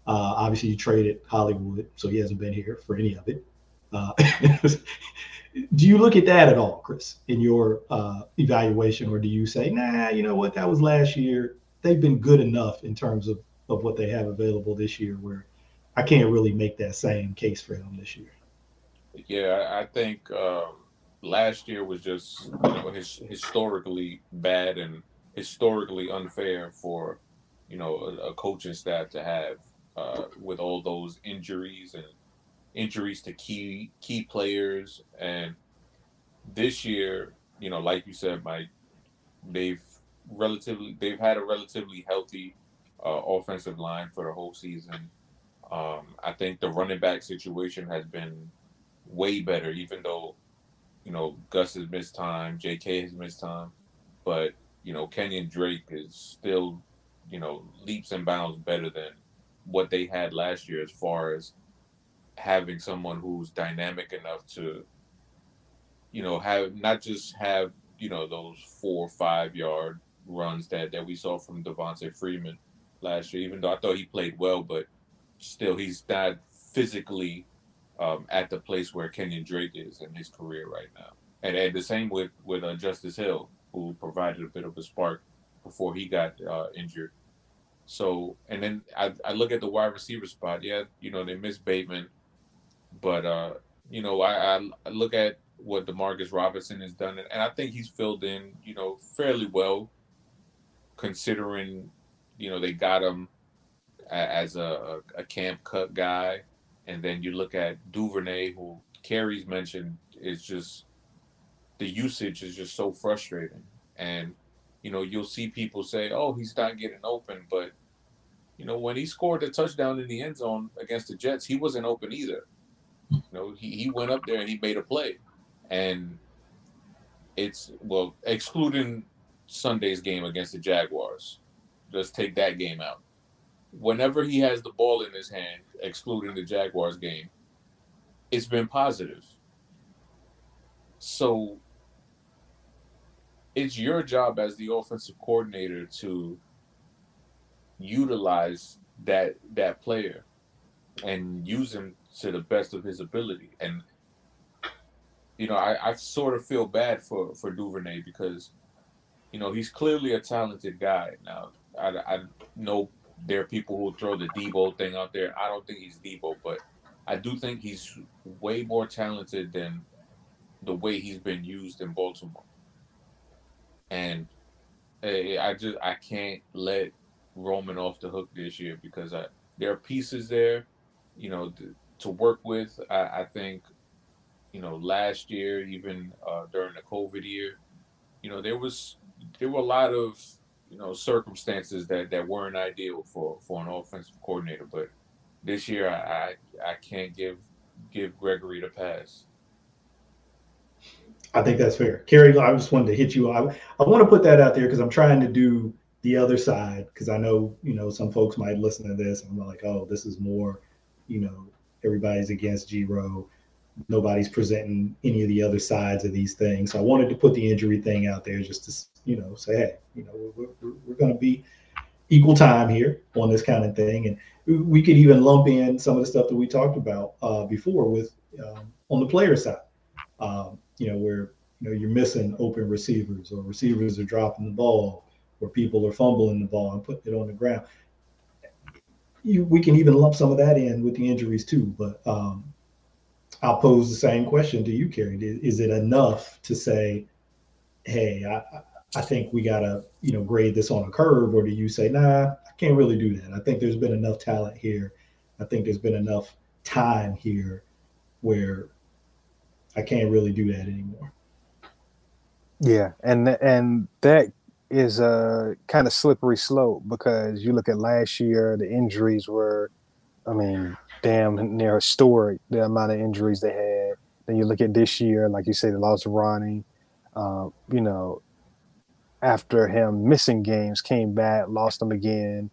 Uh, obviously, you traded Hollywood, so he hasn't been here for any of it. Uh, *laughs* do you look at that at all, Chris, in your uh, evaluation, or do you say, nah, you know what, that was last year. They've been good enough in terms of of what they have available this year. Where I can't really make that same case for him this year. Yeah, I think um, last year was just you know his, historically bad and historically unfair for you know a, a coaching staff to have uh, with all those injuries and injuries to key key players. And this year you know like you said Mike they've relatively they've had a relatively healthy uh, offensive line for the whole season. Um, I think the running back situation has been way better even though you know Gus has missed time JK has missed time. But you know Kenyon Drake is still you know leaps and bounds better than what they had last year as far as having someone who's dynamic enough to, you know, have not just have you know those four or five yard runs that that we saw from Devonta Freeman last year. Even though I thought he played well, but still he's not physically um, at the place where Kenyon Drake is in his career right now. And, and the same with with uh, Justice Hill, who provided a bit of a spark before he got uh, injured. So, and then I, I look at the wide receiver spot. Yeah, you know, they miss Bateman. But, uh, you know, I, I look at what Demarcus Robinson has done, and I think he's filled in, you know, fairly well, considering, you know, they got him as a, a camp cut guy. And then you look at Duvernay, who Kerry's mentioned, is just the usage is just so frustrating. And, you know, you'll see people say, oh, he's not getting open, but you know, when he scored the touchdown in the end zone against the Jets, he wasn't open either. You know, he, he went up there and he made a play. And it's, well, excluding Sunday's game against the Jaguars, let's take that game out. Whenever he has the ball in his hand, excluding the Jaguars game, it's been positive. So it's your job as the offensive coordinator to utilize that that player and use him to the best of his ability. And you know, I, I sort of feel bad for for Duvernay because you know he's clearly a talented guy. Now I, I know there are people who throw the Debo thing out there. I don't think he's Debo, but I do think he's way more talented than the way he's been used in Baltimore. And eh, I just I can't let Roman off the hook this year because I, there are pieces there, you know, to, work with. I, I, think, you know, last year, even uh, during the COVID year, you know, there was there were a lot of you know circumstances that that weren't ideal for for an offensive coordinator. But this year, I I, I can't give give Gregory the pass. I think that's fair. Kerry, I just wanted to hit you. I, I want to put that out there because I'm trying to do the other side because I know you know some folks might listen to this and I'm like, oh, this is more, you know, everybody's against G-Ro. Nobody's presenting any of the other sides of these things. So I wanted to put the injury thing out there just to you know say, hey, you know, we're, we're, we're going to be equal time here on this kind of thing, and we could even lump in some of the stuff that we talked about uh, before with um, on the player side. Um, you know, where you know you're missing open receivers or receivers are dropping the ball where people are fumbling the ball and putting it on the ground. You, we can even lump some of that in with the injuries too. But um, I'll pose the same question to you, Kerry. Is it enough to say, "Hey, I, I think we gotta, you know, grade this on a curve," or do you say, "Nah, I can't really do that. I think there's been enough talent here. I think there's been enough time here where I can't really do that anymore." Yeah, and and that is a kind of slippery slope because you look at last year, the injuries were, I mean, damn near historic, the amount of injuries they had. Then you look at this year, like you say, the loss of Ronnie, uh, you know, after him missing games, came back, lost them again.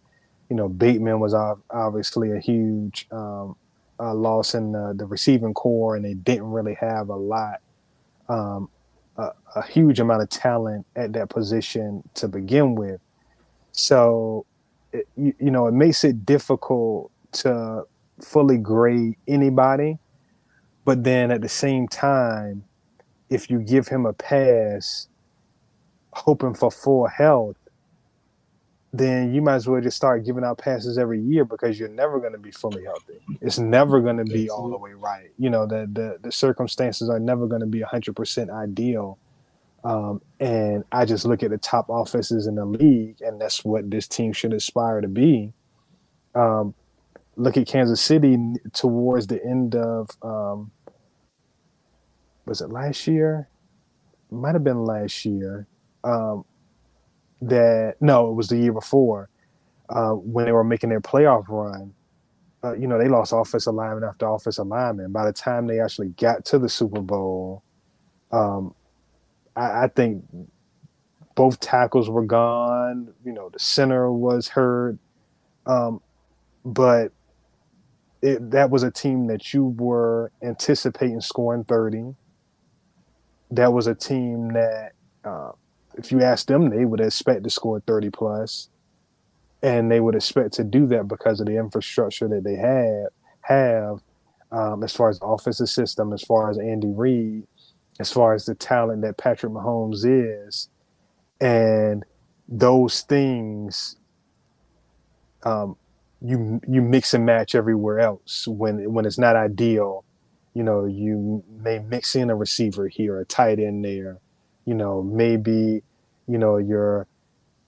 You know, Bateman was obviously a huge um, uh, loss in the, the, receiving corps, and they didn't really have a lot um, a, a huge amount of talent at that position to begin with. So, it, you, you know, it makes it difficult to fully grade anybody. But then at the same time, if you give him a pass, hoping for full health, then you might as well just start giving out passes every year because you're never going to be fully healthy. It's never going to be all the way right. You know, the the, the circumstances are never going to be 100% ideal. Um, and I just look at the top offenses in the league, and that's what this team should aspire to be. Um, look at Kansas City towards the end of um, was it last year? Might have been last year. Um, that no, it was the year before uh, when they were making their playoff run. Uh, you know, they lost offensive lineman after offensive lineman. By the time they actually got to the Super Bowl, um, I, I think both tackles were gone. You know, the center was hurt. Um, but it, that was a team that you were anticipating scoring 30. That was a team that uh, if you ask them, they would expect to score 30 plus, and they would expect to do that because of the infrastructure that they have have um, as far as the offensive system, as far as Andy Reid, as far as the talent that Patrick Mahomes is, and those things. Um, you you mix and match everywhere else when when it's not ideal. You know, you may mix in a receiver here, a tight end there. You know, maybe you know your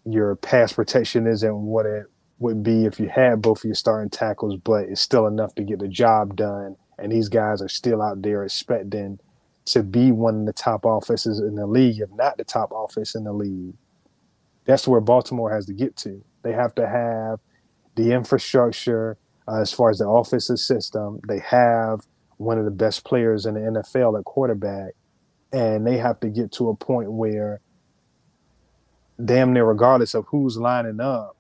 your pass protection isn't what it would be if you had both of your starting tackles, but it's still enough to get the job done. And these guys are still out there expecting to be one of the top offenses in the league, if not the top offense in the league. That's where Baltimore has to get to. They have to have the infrastructure uh, as far as the offensive system. They have one of the best players in the NFL at quarterback, and they have to get to a point where damn near regardless of who's lining up,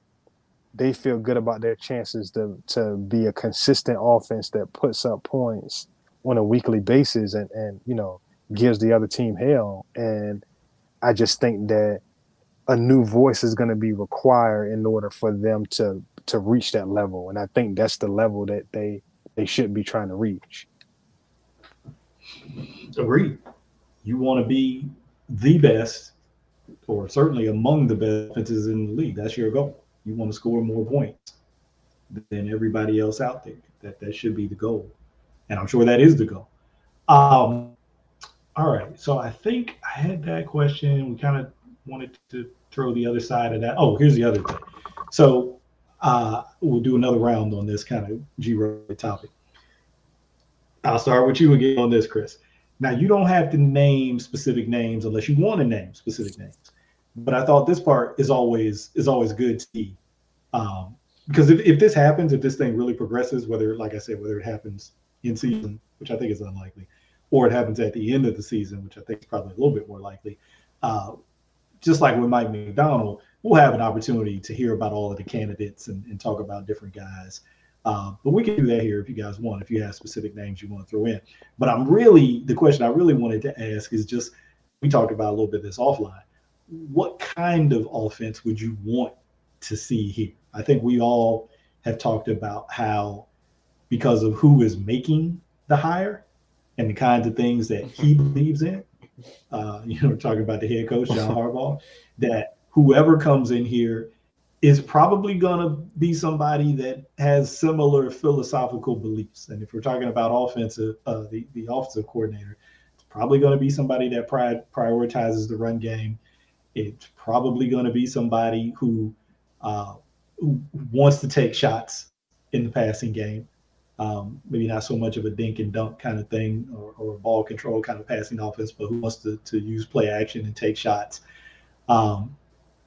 they feel good about their chances to to be a consistent offense that puts up points on a weekly basis and and you know gives the other team hell. And I just think that a new voice is going to be required in order for them to to reach that level. And I think that's the level that they they should be trying to reach. Agreed. You want to be the best or certainly among the best offenses in the league. That's your goal. You want to score more points than everybody else out there. That that should be the goal, and I'm sure that is the goal. Um, all right, so I think I had that question. We kind of wanted to throw the other side of that. Oh, here's the other thing. So uh, we'll do another round on this kind of G topic. I'll start with you again on this, Chris. Now you don't have to name specific names unless you want to name specific names. But I thought this part is always is always good to see. Um, because if, if this happens, if this thing really progresses, whether like I said, whether it happens in season, which I think is unlikely, or it happens at the end of the season, which I think is probably a little bit more likely. Uh, just like with Mike Macdonald, we'll have an opportunity to hear about all of the candidates and, and talk about different guys. Uh, but we can do that here if you guys want, if you have specific names you want to throw in. But I'm really, the question I really wanted to ask is just, we talked about a little bit this offline. What kind of offense would you want to see here? I think we all have talked about how, because of who is making the hire and the kinds of things that he *laughs* believes in, uh, *laughs* you know, we're talking about the head coach, John *laughs* Harbaugh, that whoever comes in here is probably going to be somebody that has similar philosophical beliefs. And if we're talking about offensive, uh, the, the offensive coordinator, it's probably going to be somebody that pri- prioritizes the run game. It's probably going to be somebody who, uh, who wants to take shots in the passing game. Um, maybe not so much of a dink and dunk kind of thing or, or a ball control kind of passing offense, but who wants to, to use play action and take shots. Um,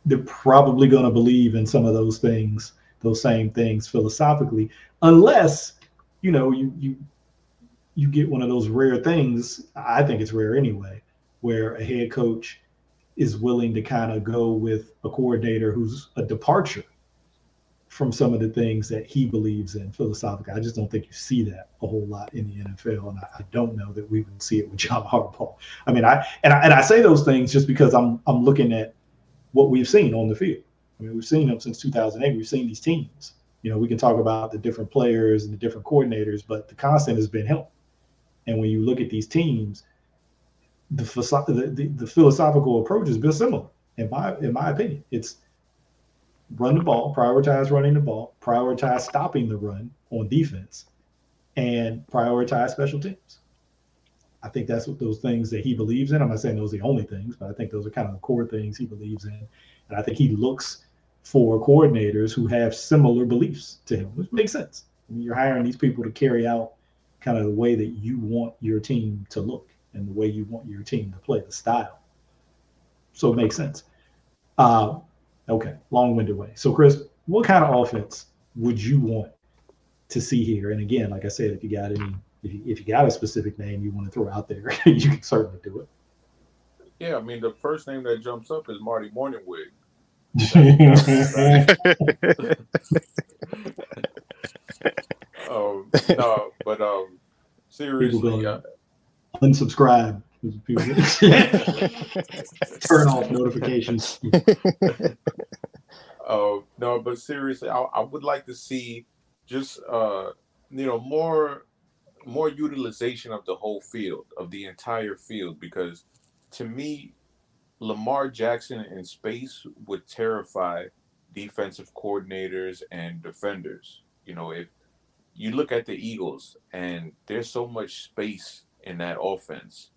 they're probably going to believe in some of those things, those same things philosophically, unless you know you you you get one of those rare things. I think it's rare anyway, where a head coach is willing to kind of go with a coordinator who's a departure from some of the things that he believes in philosophically. I just don't think you see that a whole lot in the NFL, and I, I don't know that we will see it with *laughs* John Harbaugh. I mean, I and I and I say those things just because I'm I'm looking at what we've seen on the field. I mean, we've seen them since 2008. We've seen these teams. You know, we can talk about the different players and the different coordinators, but the constant has been help. And when you look at these teams, the, the, the, philosophical approach has been similar. In my in my opinion, it's run the ball, prioritize running the ball, prioritize stopping the run on defense, and prioritize special teams. I think that's what those things that he believes in. I'm not saying those are the only things, but I think those are kind of the core things he believes in. And I think he looks for coordinators who have similar beliefs to him, which makes sense. I mean, you're hiring these people to carry out kind of the way that you want your team to look and the way you want your team to play, the style. So it makes sense. Uh, okay, long-winded way. So, Chris, what kind of offense would you want to see here? And again, like I said, if you got any, if you, if you got a specific name you want to throw out there, *laughs* you can certainly do it. Yeah, I mean, the first name that jumps up is Marty Mornhinweg. *laughs* *laughs* um, no, but um, seriously, uh, unsubscribe. *laughs* *laughs* Turn off notifications. uh, *laughs* no, but seriously, I, I would like to see just uh, you know more more utilization of the whole field of the entire field because to me Lamar Jackson in space would terrify defensive coordinators and defenders. You know, if you look at the Eagles and there's so much space in that offense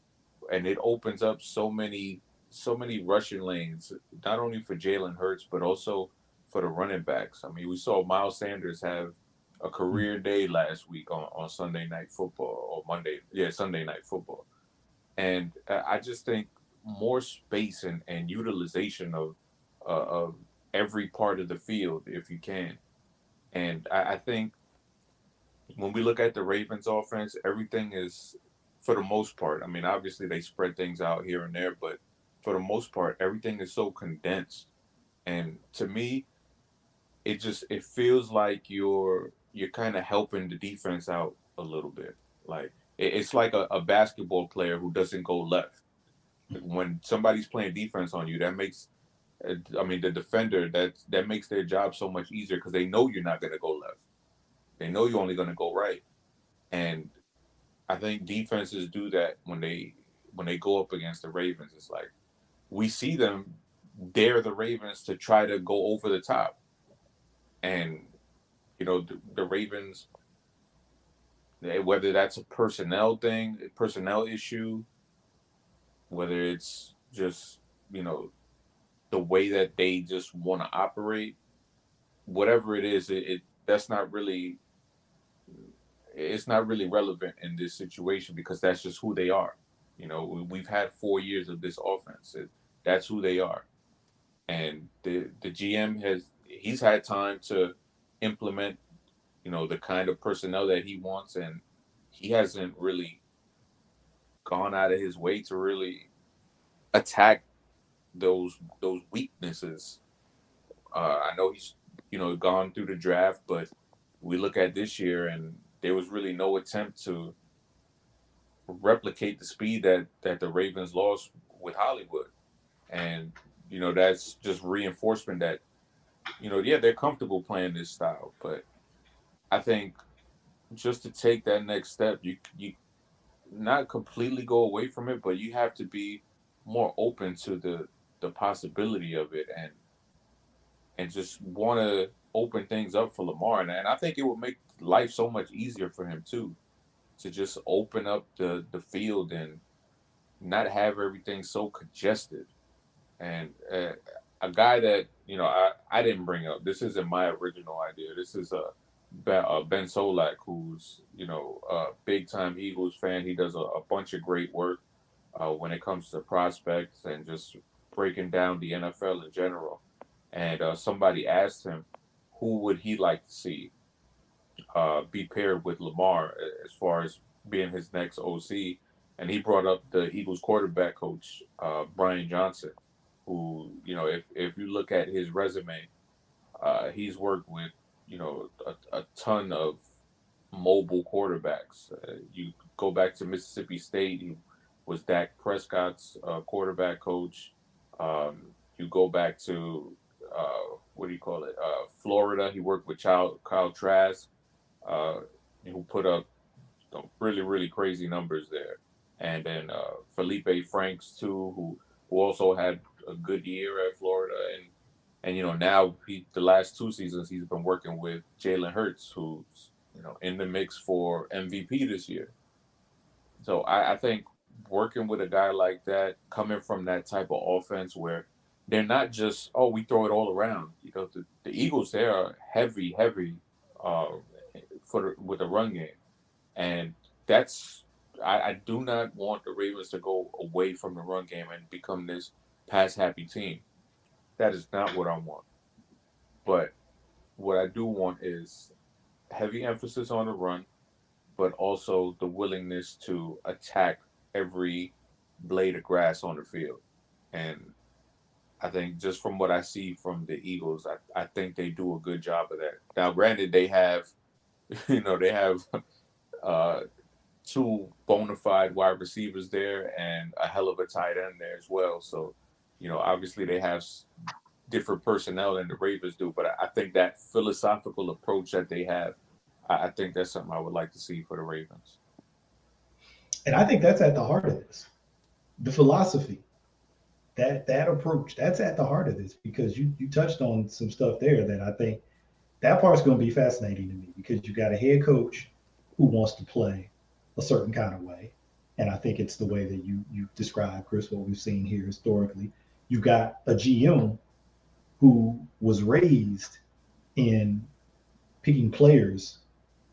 and it opens up so many so many rushing lanes, not only for Jalen Hurts, but also for the running backs. I mean, we saw Miles Sanders have a career day last week on, on Sunday night football or Monday, yeah, Sunday night football. And I just think more space and, and utilization of uh, of every part of the field if you can. And I, I think when we look at the Ravens offense, everything is for the most part. I mean, obviously they spread things out here and there, but for the most part, everything is so condensed. And to me, it just it feels like you're you're kind of helping the defense out a little bit. Like it's like a, a basketball player who doesn't go left when somebody's playing defense on you, that makes I mean the defender that that makes their job so much easier because they know you're not going to go left. They know you're only going to go right, and I think defenses do that when they when they go up against the Ravens. It's like we see them dare the Ravens to try to go over the top, and you know the, the Ravens. Eh, whether that's a personnel thing, a personnel issue, whether it's just you know the way that they just want to operate whatever it is it, it, that's not really it's not really relevant in this situation because that's just who they are. You know we've had four years of this offense. That's who they are. And the the gm has he's had time to implement you know the kind of personnel that he wants and he hasn't really gone out of his way to really attack those those weaknesses. Uh, I know he's you know gone through the draft, but we look at this year and there was really no attempt to replicate the speed that that the Ravens lost with Hollywood, and you know that's just reinforcement that you know yeah they're comfortable playing this style, but I think just to take that next step, you you not completely go away from it, but you have to be more open to the the possibility of it and and just want to open things up for Lamar. And, and I think it would make life so much easier for him too to just open up the the field and not have everything so congested and uh, a guy that you know I, I didn't bring up this isn't my original idea this is a Ben, uh, ben Solak, who's you know a big time Eagles fan. He does a, a bunch of great work uh, when it comes to prospects and just breaking down the NFL in general. And uh, somebody asked him, who would he like to see uh, be paired with Lamar as far as being his next OC? And he brought up the Eagles quarterback coach, uh, Brian Johnson, who, you know, if, if you look at his resume, uh, he's worked with you know a, a ton of mobile quarterbacks. Uh, you go back to Mississippi State, he was Dak Prescott's uh, quarterback coach. Um, you go back to uh, what do you call it? Uh, Florida. He worked with Kyle, Kyle Trask, uh, who put up really really crazy numbers there. And then uh, Felipe Franks too, who who also had a good year at Florida and And you know, now he the last two seasons he's been working with Jalen Hurts, who's you know in the mix for MVP this year. So I, I think working with a guy like that, coming from that type of offense where they're not just oh we throw it all around. You know, the, the Eagles they are heavy, heavy uh, for the, with the run game, and that's I, I do not want the Ravens to go away from the run game and become this pass happy team. That is not what I want. But what I do want is heavy emphasis on the run, but also the willingness to attack every blade of grass on the field. And I think just from what I see from the Eagles, I, I think they do a good job of that. Now, granted, they have, *laughs* you know, they have uh, two bona fide wide receivers there and a hell of a tight end there as well. So, you know, obviously they have different personnel than the Ravens do, but I think that philosophical approach that they have, I think that's something I would like to see for the Ravens. And I think that's at the heart of this. The philosophy, that that approach, that's at the heart of this because you you touched on some stuff there that I think that part's going to be fascinating to me because you got a head coach who wants to play a certain kind of way. And I think it's the way that you you described, Chris, what we've seen here historically. You've got a GM who was raised in picking players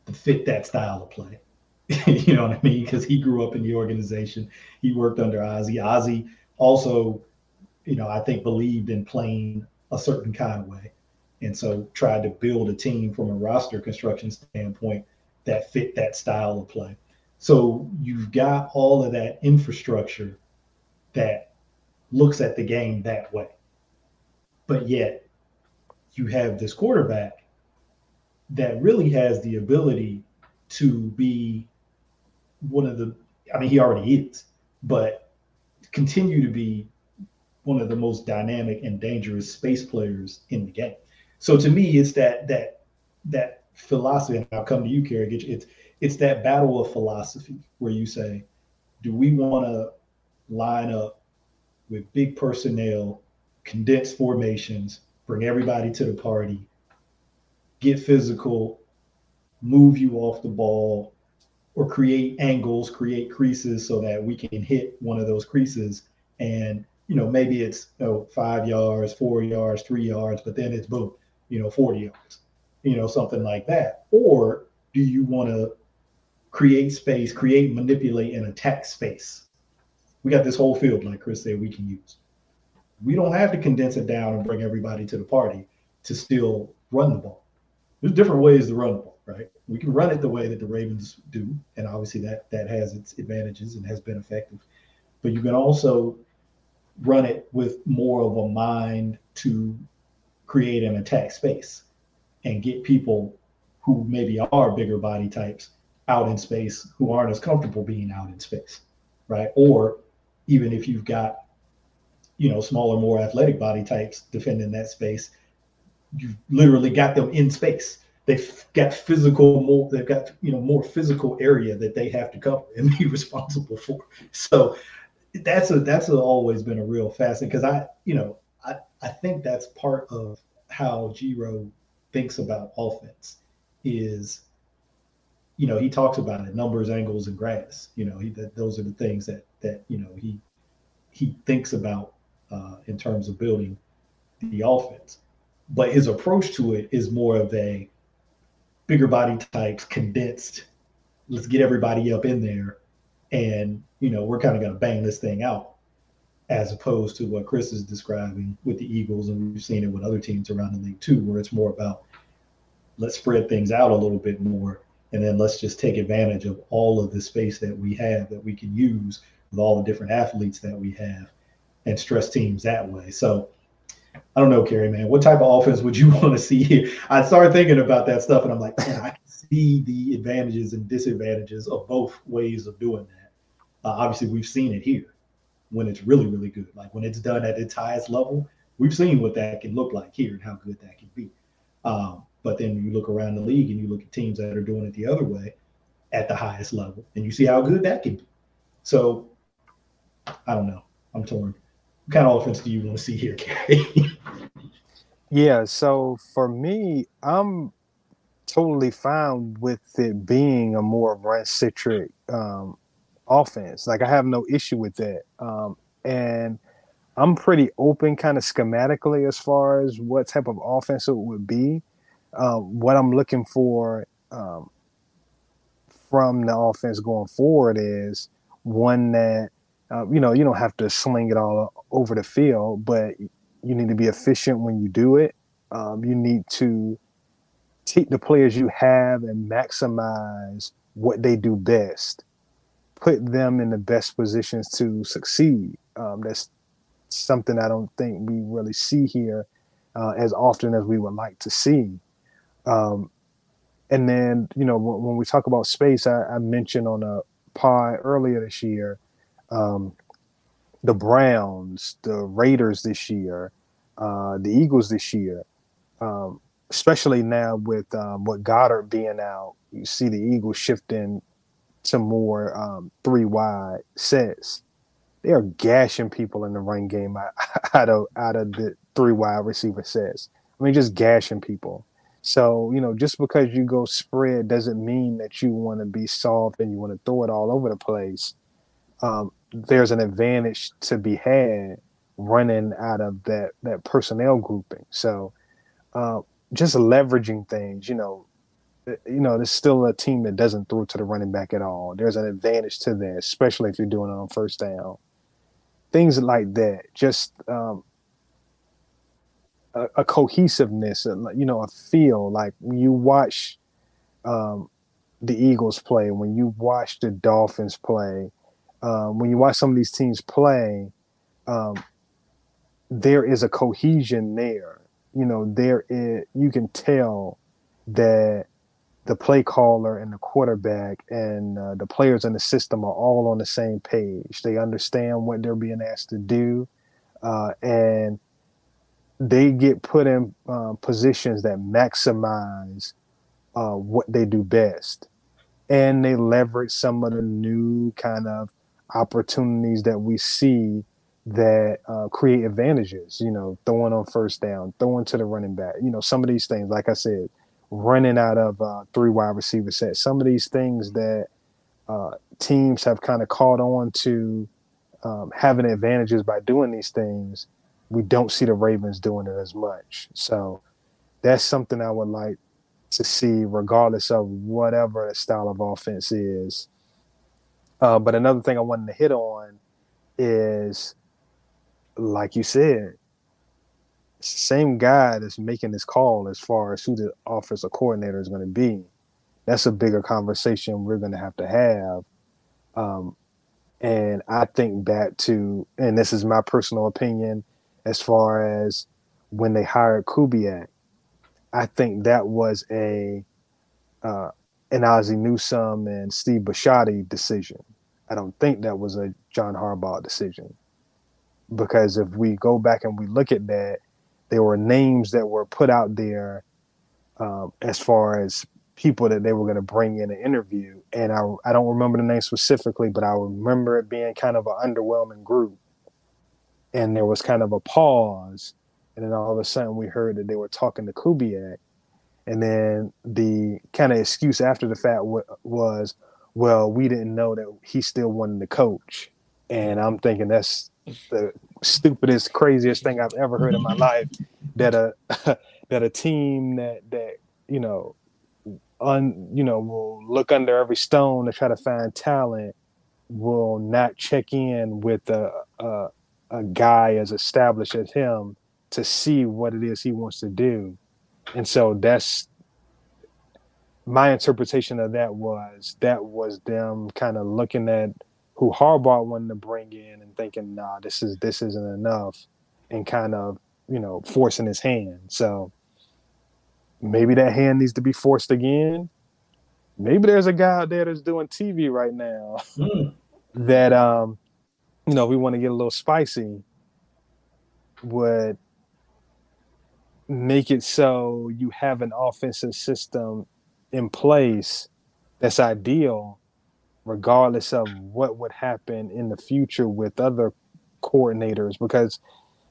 to fit that style of play. *laughs* you know what I mean? Because he grew up in the organization. He worked under Ozzie. Ozzie also, you know, I think believed in playing a certain kind of way. And so tried to build a team from a roster construction standpoint that fit that style of play. So you've got all of that infrastructure that looks at the game that way. But yet you have this quarterback that really has the ability to be one of the I mean he already is, but continue to be one of the most dynamic and dangerous space players in the game. So to me, it's that that that philosophy, and I'll come to you, Carrick. It's it's that battle of philosophy where you say, do we want to line up with big personnel, condensed formations, bring everybody to the party, get physical, move you off the ball, or create angles, create creases so that we can hit one of those creases. And, you know, maybe it's you know, five yards, four yards, three yards, but then it's boom, you know, 40 yards, you know, something like that. Or do you want to create space, create, manipulate, and attack space? We got this whole field, like Chris said, we can use. We don't have to condense it down and bring everybody to the party to still run the ball. There's different ways to run the ball right? We can run it the way that the Ravens do, and obviously that that has its advantages and has been effective. But you can also run it with more of a mind to create an attack space and get people who maybe are bigger body types out in space who aren't as comfortable being out in space, right? Or even if you've got you know smaller, more athletic body types defending that space, you've literally got them in space they've got physical more they've got you know more physical area that they have to cover and be *laughs* responsible for so that's a that's a, always been a real fascinating because i you know i think that's part of how G-Ro thinks about offense is you know he talks about it numbers angles and grass you know he that those are the things that that you know he he thinks about uh, in terms of building the offense but his approach to it is more of a bigger body types condensed. Let's get everybody up in there, and you know we're kind of going to bang this thing out, as opposed to what Chris is describing with the Eagles, and we've seen it with other teams around the league too, where it's more about let's spread things out a little bit more, and then let's just take advantage of all of the space that we have that we can use with all the different athletes that we have, and stress teams that way. So I don't know, Kerry, man. What type of offense would you *laughs* want to see here? I started thinking about that stuff, and I'm like, man, I can see the advantages and disadvantages of both ways of doing that. Uh, obviously, we've seen it here when it's really, really good. Like when it's done at its highest level, we've seen what that can look like here and how good that can be. Um, but then you look around the league and you look at teams that are doing it the other way at the highest level, and you see how good that can be. So I don't know. I'm torn. What kind of offense do you want to see here, Kerry? *laughs* Yeah, so for me, I'm totally fine with it being a more run centric um, offense. Like I have no issue with that. Um, and I'm pretty open kind of schematically as far as what type of offense it would be. Uh, what I'm looking for um, from the offense going forward is one that uh, you know you don't have to sling it all over the field, but you need to be efficient when you do it. Um, you need to take the players you have and maximize what they do best. Put them in the best positions to succeed. Um, that's something I don't think we really see here uh, as often as we would like to see. Um, and then, you know, when, we talk about space, I, I, mentioned on a pod earlier this year, um, the Browns, the Raiders this year, uh, the Eagles this year, um, especially now with um, what Goedert being out, you see the Eagles shifting to more um, three wide sets they are gashing people in the run game *laughs* out of out of the three wide receiver sets. I mean, just gashing people. So you know, just because you go spread doesn't mean that you want to be soft and you want to throw it all over the place. Um, there's an advantage to be had running out of that that personnel grouping. So uh, just leveraging things, you know, you know, there's still a team that doesn't throw to the running back at all. There's an advantage to that, especially if you're doing it on first down things like that. Just um, a, a, cohesiveness, you know, a feel like when you watch um, the Eagles play, when you watch the Dolphins play, um, when you watch some of these teams play, um, there is a cohesion there. You know, there is you can tell that the play caller and the quarterback and uh, the players in the system are all on the same page. They understand what they're being asked to do, uh, and they get put in uh, positions that maximize uh, what they do best. And they leverage some of the new kind of opportunities that we see that uh, create advantages. You know, throwing on first down, throwing to the running back. You know, some of these things, like I said running out of uh, three wide receiver sets. Some of these things that uh, teams have kind of caught on to um, having advantages by doing these things, we don't see the Ravens doing it as much. So that's something I would like to see, regardless of whatever the style of offense is. Uh, but another thing I wanted to hit on is, like you said, same guy that's making this call as far as who the offensive coordinator is going to be. That's a bigger conversation we're going to have to have. Um, and I think back to, and this is my personal opinion, as far as when they hired Kubiak, I think that was a uh, an Ozzie Newsome and Steve Bisciotti decision. I don't think that was a John Harbaugh decision because if we go back and we look at that, there were names that were put out there um, as far as people that they were going to bring in an interview. And I, I don't remember the name specifically, but I remember it being kind of an underwhelming group. And there was kind of a pause. And then all of a sudden we heard that they were talking to Kubiak. And then the kind of excuse after the fact w- was, well, we didn't know that he still wanted to coach. And I'm thinking that's the stupidest, craziest thing I've ever heard in my life. That a *laughs* that a team that that you know, un you know will look under every stone to try to find talent will not check in with a a, a guy as established as him to see what it is he wants to do, and so that's my interpretation of that was that was them kind of looking at who Harbaugh wanted to bring in and thinking, nah, this is this isn't enough, and kind of you know forcing his hand. So maybe that hand needs to be forced again. Maybe there's a guy out there that's doing TV right now mm. *laughs* that um you know we want to get a little spicy would make it so you have an offensive system in place that's ideal regardless of what would happen in the future with other coordinators because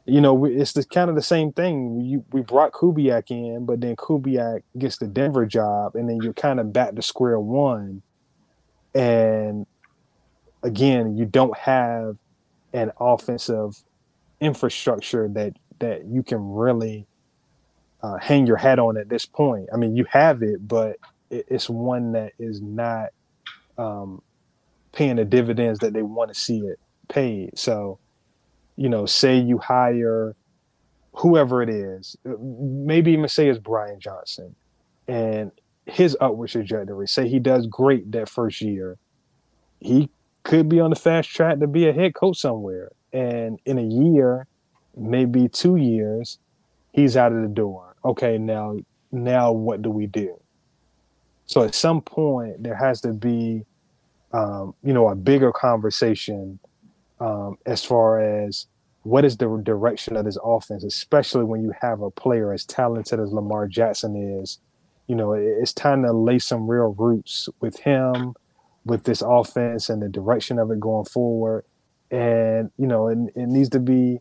you know, it's the kind of the same thing. You we brought Kubiak in, but then Kubiak gets the Denver job, and then you're kind of back to square one. And again, you don't have an offensive infrastructure that that you can really uh, hang your hat on at this point. I mean, you have it, but it, it's one that is not um, paying the dividends that they want to see it paid. So you know, say you hire whoever it is, maybe even say it's Brian Johnson, and his upward trajectory. Say he does great that first year, he could be on the fast track to be a head coach somewhere. And in a year, maybe two years, he's out of the door. Okay, now now what do we do? So at some point there has to be um, you know, a bigger conversation um, as far as what is the direction of this offense, especially when you have a player as talented as Lamar Jackson is. You know, it's time to lay some real roots with him, with this offense and the direction of it going forward. And, you know, it, it needs to be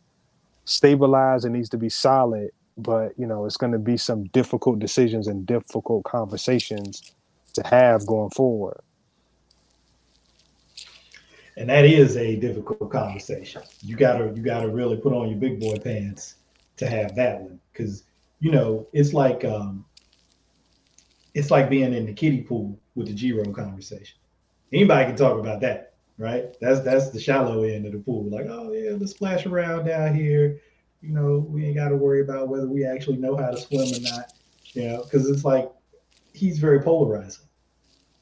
stabilized, it needs to be solid, but, you know, it's going to be some difficult decisions and difficult conversations to have going forward and that is a difficult conversation. You gotta you gotta really put on your big boy pants to have that one because you know it's like um, it's like being in the kiddie pool with the G-Ro conversation. Anybody can talk about that, right? That's that's the shallow end of the pool. Like, oh yeah, let's splash around down here. You know, we ain't got to worry about whether we actually know how to swim or not. You know, because it's like he's very polarizing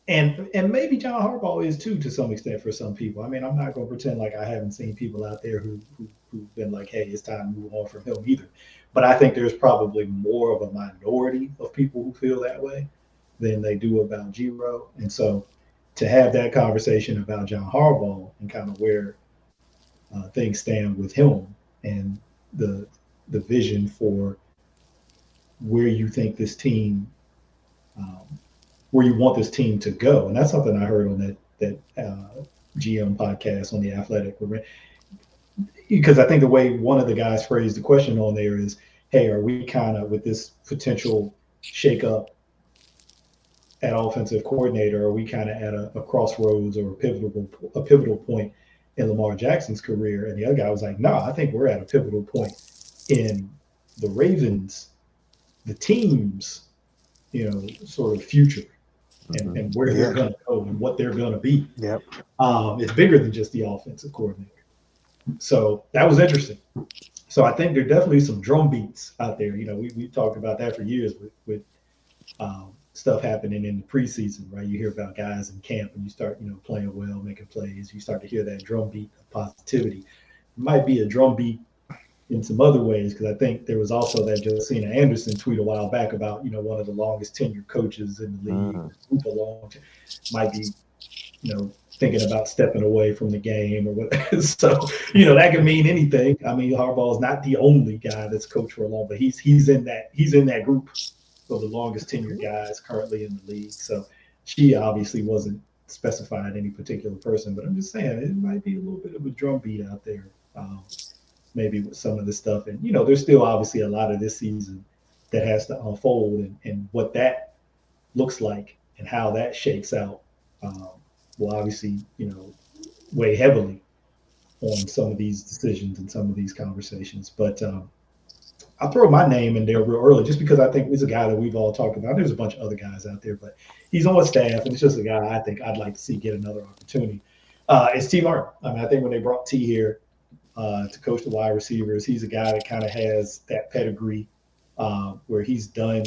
and and maybe John Harbaugh is too to some extent for some people. I mean, I'm not going to pretend like I haven't seen people out there who, who who've been like, "Hey, it's time to move on from him." Either, but I think there's probably more of a minority of people who feel that way than they do about G-Ro, and so to have that conversation about John Harbaugh and kind of where uh, things stand with him and the the vision for where you think this team um, where you want this team to go. And that's something I heard on that that uh, GM podcast on the Athletic. Because I think the way one of the guys phrased the question on there is, "Hey, are we kind of with this potential shakeup at offensive coordinator? Are we kind of at a, a, crossroads or a pivotal a pivotal point in Lamar Jackson's career?" And the other guy was like, "No, I think we're at a pivotal point in the Ravens, the team's, you know, sort of future." And, mm-hmm. and where they're going to go and what they're going to be. Yep. Um, it's bigger than just the offensive coordinator. So that was interesting. So I think there are definitely some drum beats out there. You know, we we talked about that for years with with um, stuff happening in the preseason, right? You hear about guys in camp and you start, you know, playing well, making plays. You start to hear that drum beat of positivity. It might be a drum beat in some other ways because I think there was also that Josina Anderson tweet a while back about you know one of the longest tenured coaches in the league, mm. long, might be you know thinking about stepping away from the game or what. *laughs* so you know that could mean anything. I mean Harbaugh is not the only guy that's coached for a long, but he's he's in that he's in that group of the longest tenured guys currently in the league. So she obviously wasn't specified any particular person, but I'm just saying it might be a little bit of a drumbeat out there. Um, maybe with some of the stuff. And you know, there's still obviously a lot of this season that has to unfold, and, and what that looks like and how that shakes out um, will obviously you know weigh heavily on some of these decisions and some of these conversations. But um, I'll throw my name in there real early just because I think he's a guy that we've all talked about. There's a bunch of other guys out there, but he's on staff, and it's just a guy I think I'd like to see get another opportunity. Uh, it's Tee Martin. I mean, I think when they brought T here, uh, to coach the wide receivers. He's a guy that kind of has that pedigree uh, where he's done.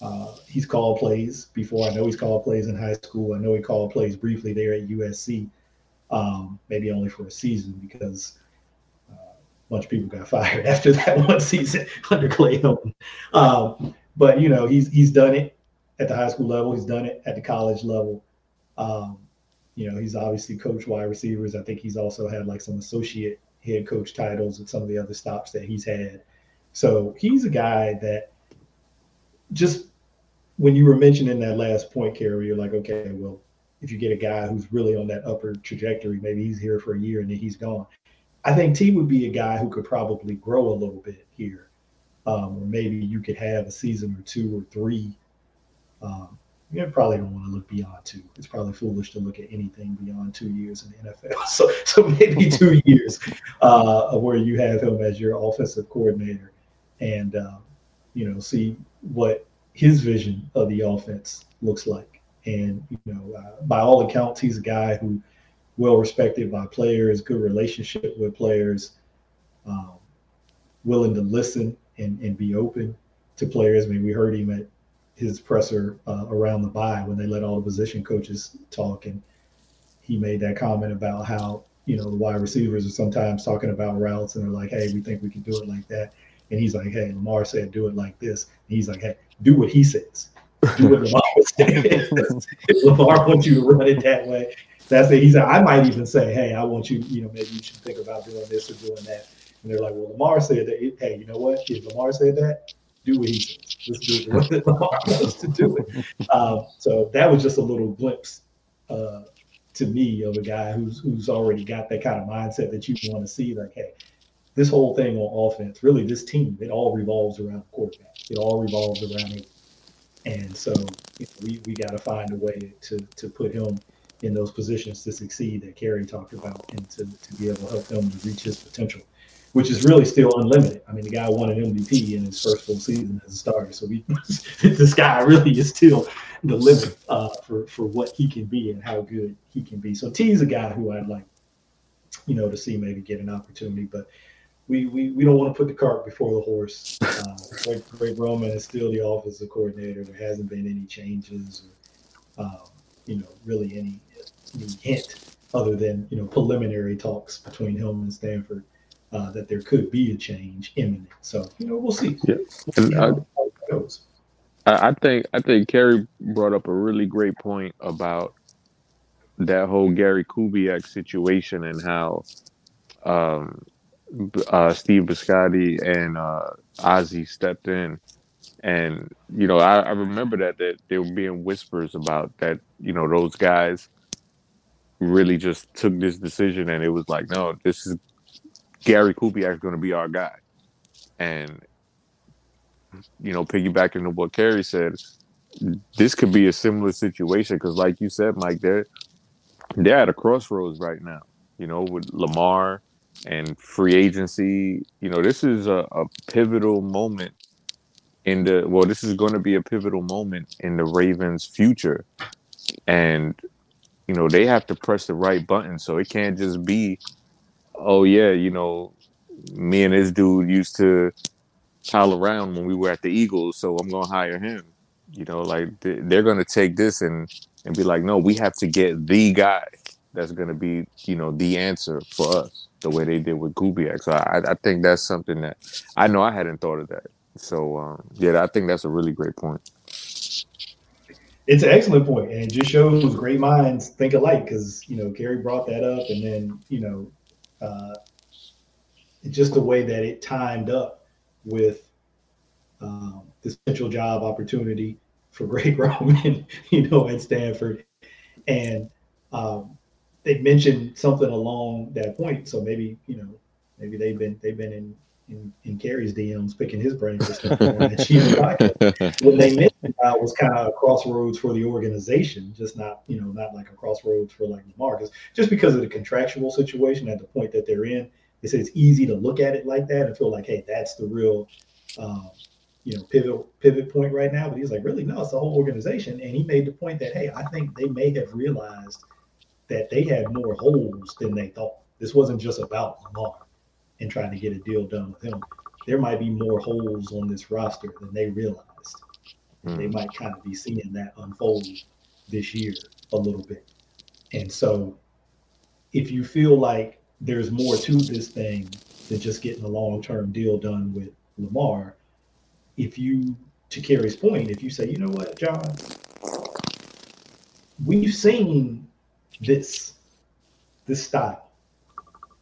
Uh, he's called plays before. I know he's called plays in high school. I know he called plays briefly there at USC, um, maybe only for a season because uh, a bunch of people got *laughs* fired after that one season *laughs* under Clay Helton. Um, but you know, he's he's done it at the high school level. He's done it at the college level. Um, you know, he's obviously coached wide receivers. I think he's also had like some associate head coach titles and some of the other stops that he's had. So he's a guy that just when you were mentioning that last point, Kerry, you're like, okay, well, if you get a guy who's really on that upper trajectory, maybe he's here for a year and then he's gone. I think T would be a guy who could probably grow a little bit here, um, or maybe you could have a season or two or three. Um, you probably don't want to look beyond two. It's probably foolish to look at anything beyond two years in the NFL. *laughs* So, so maybe two *laughs* years uh, where you have him as your offensive coordinator, and uh, you know, see what his vision of the offense looks like. And you know, uh, by all accounts, he's a guy who well respected by players, good relationship with players, um, willing to listen and, and be open to players. I mean, we heard him at his presser uh, around the bye when they let all the position coaches talk, and he made that comment about how you know the wide receivers are sometimes talking about routes and they're like, "Hey, we think we can do it like that," and he's like, "Hey, Lamar said do it like this," and he's like, "Hey, do what he says." Do what Lamar *laughs* says. Lamar wants you to run it that way, that's it. He said, I might even say, hey, I want you, you know, maybe you should think about doing this or doing that. And they're like, well, Lamar said that. Hey, you know what? If Lamar said that, do what he says. Just do what Lamar wants *laughs* to do it. Um, so that was just a little glimpse uh, to me of a guy who's who's already got that kind of mindset that you want to see. Like, hey, this whole thing on offense, really, this team, it all revolves around the quarterback. It all revolves around him. And so you know, we we got to find a way to to put him in those positions to succeed that Kerry talked about and to, to be able to help him to reach his potential, which is really still unlimited. I mean, the guy won an MVP in his first full season as a starter. So *laughs* this guy really is still the limit uh, for, for what he can be and how good he can be. So T is a guy who I'd like, you know, to see maybe get an opportunity, but we, we, we don't want to put the cart before the horse. Uh, Greg, Greg Roman is still the offensive coordinator. There hasn't been any changes or, um, you know, really any any hint other than you know preliminary talks between him and Stanford uh, that there could be a change imminent. So you know we'll see. Yeah, we'll see how, how it goes. I think I think Kerry brought up a really great point about that whole Gary Kubiak situation and how um, uh, Steve Bisciotti and uh, Ozzie stepped in. And you know, I, I remember that that there were being whispers about that. You know, those guys really just took this decision and it was like, no, this is Gary Kubiak is going to be our guy. And, you know, piggybacking on what Kerry said, this could be a similar situation because, like you said, Mike, they're they're at a crossroads right now. You know, with Lamar and free agency. You know, this is a, a pivotal moment in the well. This is going to be a pivotal moment in the Ravens' future, and you know, they have to press the right button. So it can't just be, oh yeah, you know, me and this dude used to pal around when we were at the Eagles, so I'm gonna hire him. You know, like they're gonna take this and and be like, no, we have to get the guy that's gonna be, you know, the answer for us, the way they did with Kubiak. So I, I think that's something that I know I hadn't thought of that. So um, yeah, I think that's a really great point it's an excellent point, and it just shows great minds think alike. Because you know, Kerry brought that up, and then you know, uh, just the way that it timed up with um, this potential job opportunity for *laughs* Greg Roman, you know, at Stanford, and um, they mentioned something along that point. So maybe you know, maybe they've been they've been in in, in Kerry's DMs, picking his brain for stuff What they mentioned was kind of a crossroads for the organization, just not, you know, not like a crossroads for like Lamar. Because just because of the contractual situation at the point that they're in, they say it's easy to look at it like that and feel like, hey, that's the real, um, you know, pivot pivot point right now. But he's like, really, no, it's the whole organization. And he made the point that, hey, I think they may have realized that they had more holes than they thought. This wasn't just about Lamar and trying to get a deal done with him. There might be more holes on this roster than they realized. Mm. They might kind of be seeing that unfold this year a little bit. And so if you feel like there's more to this thing than just getting a long-term deal done with Lamar, if you, to Kerry's point, if you say, you know what, John, we've seen this this style,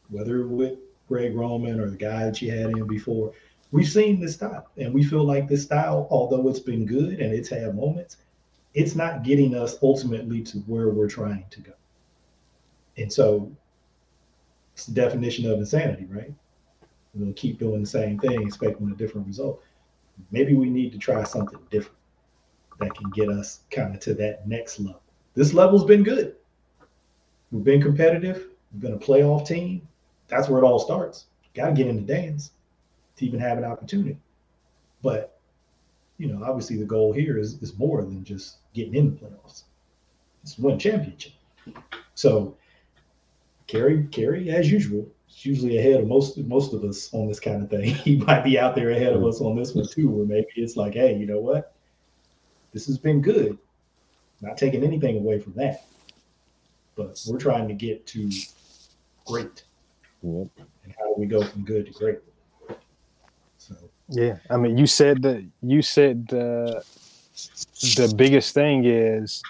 whether with Greg Roman or the guy that you had in before. We've seen this style, and we feel like this style, although it's been good and it's had moments, it's not getting us ultimately to where we're trying to go. And so It's the definition of insanity, right? We'll keep doing the same thing, expecting a different result. Maybe we need to try something different that can get us kind of to that next level. This level's been good. We've been competitive. We've been a playoff team. That's where it all starts. Got to get in the dance to even have an opportunity. But you know, obviously the goal here is is more than just getting in the playoffs. It's one championship. So Kerry, Kerry, as usual, is usually ahead of most most of us on this kind of thing. *laughs* he might be out there ahead of us on this one too, where maybe it's like, hey, you know what? This has been good. Not taking anything away from that. But we're trying to get to great. Yep. And how do we go from good to great? So yeah, I mean, you said that you said the the biggest thing is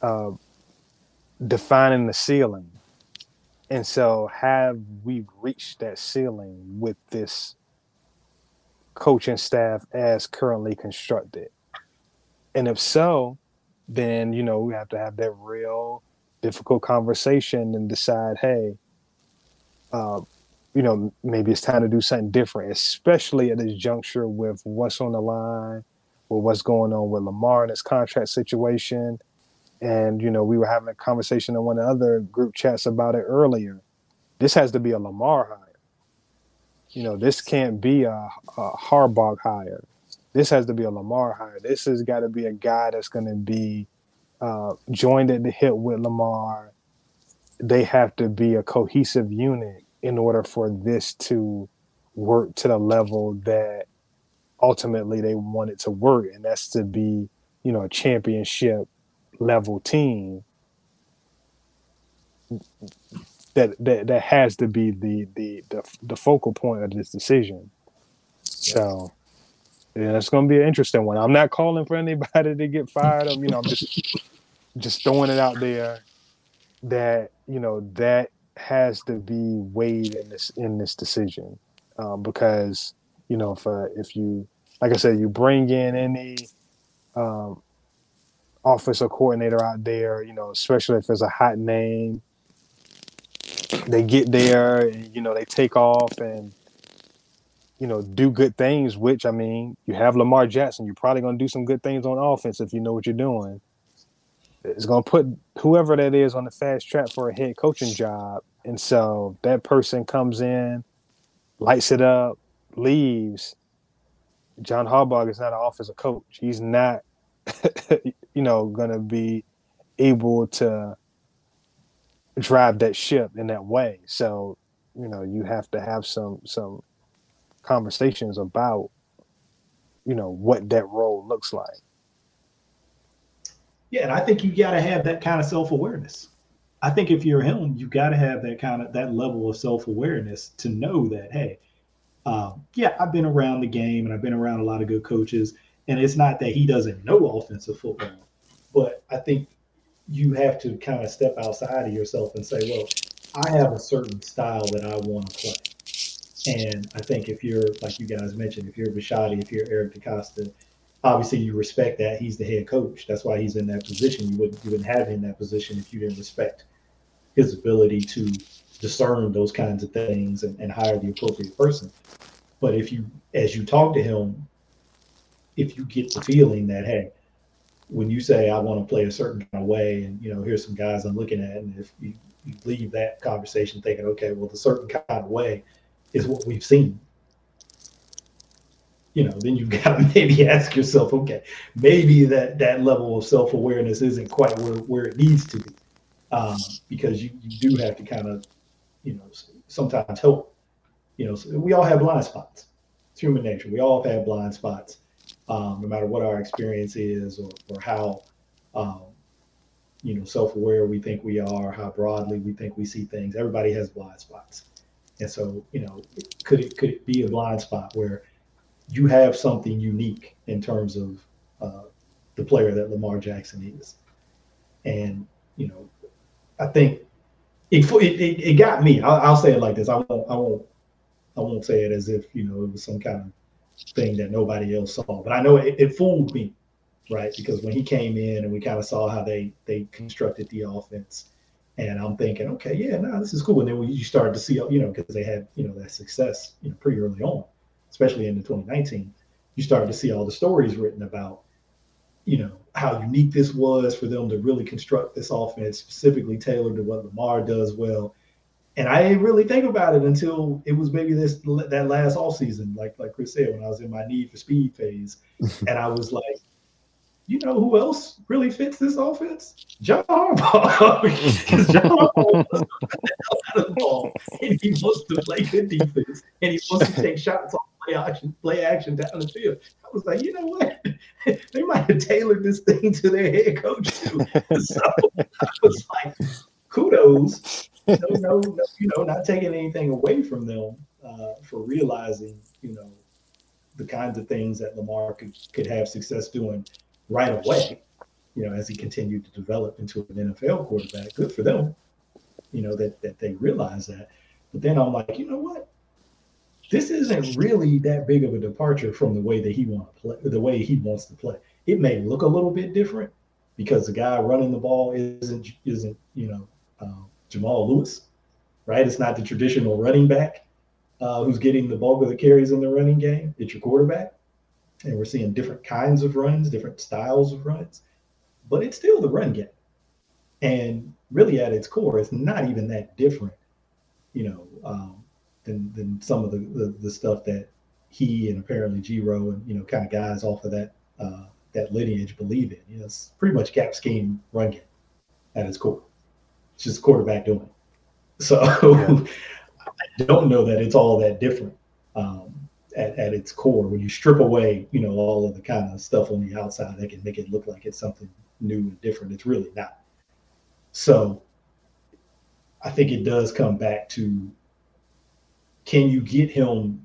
uh, defining the ceiling, and so have we reached that ceiling with this coaching staff as currently constructed? And if so, then you know we have to have that real difficult conversation and decide, hey, uh, you know, maybe it's time to do something different, especially at this juncture with what's on the line, with what's going on with Lamar and his contract situation. And, you know, we were having a conversation in one of the other group chats about it earlier. This has to be a Lamar hire. You know, this can't be a, a Harbaugh hire this has to be a Lamar hire. This has got to be a guy that's going to be uh, joined at the hip with Lamar. They have to be a cohesive unit in order for this to work to the level that ultimately they want it to work, and that's to be, you know, a championship level team. That, that that has to be the the the, the focal point of this decision. So yeah, it's going to be an interesting one. I'm not calling for anybody to get fired. I'm, you know, I'm just just throwing it out there that you know that has to be weighed in this in this decision um, because you know if uh, if you like I said you bring in any um, officer coordinator out there, you know, especially if it's a hot name, they get there and you know they take off and you know, do good things, which I mean, you have Lamar Jackson, you're probably going to do some good things on offense if you know what you're doing. It's going to put whoever that is on the fast track for a head coaching job. And so that person comes in, lights it up, leaves. John Harbaugh is not an offensive coach. He's not, *laughs* you know, going to be able to drive that ship in that way. So, you know, you have to have some some conversations about you know what that role looks like yeah and i think you got to have that kind of self-awareness. I think if you're him you got to have that kind of that level of self-awareness to know that hey um, yeah i've been around the game and i've been around a lot of good coaches and it's not that he doesn't know offensive football but i think you have to kind of step outside of yourself and say well i have a certain style that i want to play. And I think if you're, like you guys mentioned, if you're Bisciotti, if you're Eric DeCosta, obviously you respect that he's the head coach. That's why he's in that position. You wouldn't have him in that position if you didn't respect his ability to discern those kinds of things and, and hire the appropriate person. But if you, as you talk to him, if you get the feeling that hey, when you say I want to play a certain kind of way, and you know here's some guys I'm looking at, and if you, you leave that conversation thinking, okay, well the certain kind of way is what we've seen. You know, then you've *laughs* got to maybe ask yourself, okay, maybe that that level of self awareness isn't quite where, where it needs to be, um, because you, you do have to kind of, you know, sometimes help. You know, so we all have blind spots. It's human nature. We all have blind spots, um, no matter what our experience is or, or how, um, you know, self aware we think we are, how broadly we think we see things. Everybody has blind spots. And so, you know, could it could it be a blind spot where you have something unique in terms of uh, the player that Lamar Jackson is? And you know, I think it it, it got me. I'll, I'll, say it like this. I won't I won't I won't say it as if you know it was some kind of thing that nobody else saw. But I know it, it fooled me, right? Because when he came in and we kind of saw how they they constructed the offense And I'm thinking, okay, yeah, no, nah, this is cool. And then you started to see, you know, because they had, you know, that success, you know, pretty early on, especially in the 2019, you started to see all the stories written about, you know, how unique this was for them to really construct this offense specifically tailored to what Lamar does well. And I didn't really think about it until it was maybe this that last off season, like like Chris said, when I was in my need for speed phase, *laughs* and I was like, you know who else really fits this offense? John Harbaugh. *laughs* Because John Harbaugh wants to the ball, and he wants to play good defense, and he wants to take shots on play action, play action down the field. I was like, you know what? *laughs* they might have tailored this thing to their head coach too. *laughs* so I was like, kudos. No, no, no, you know, not taking anything away from them uh, for realizing, you know, the kinds of things that Lamar could, could have success doing right away, you know, as he continued to develop into an NFL quarterback. Good for them, you know, that, that they realize that. But then I'm like, you know what? This isn't really that big of a departure from the way that he want to play, the way he wants to play. It may look a little bit different because the guy running the ball isn't isn't you know uh, Jamal Lewis, right? It's not the traditional running back uh, who's getting the bulk of the carries in the running game. It's your quarterback and we're seeing different kinds of runs, different styles of runs, but it's still the run game. And really, at its core, it's not even that different, you know, um, than than some of the, the, the stuff that he and apparently G-Ro and you know kind of guys off of that uh, that lineage believe in. You know, it's pretty much gap scheme run game at its core. It's just quarterback doing it. So. *laughs* I don't know that it's all that different. Um, at, at its core when you strip away you know all of the kind of stuff on the outside that can make it look like it's something new and different it's really not so i think it does come back to can you get him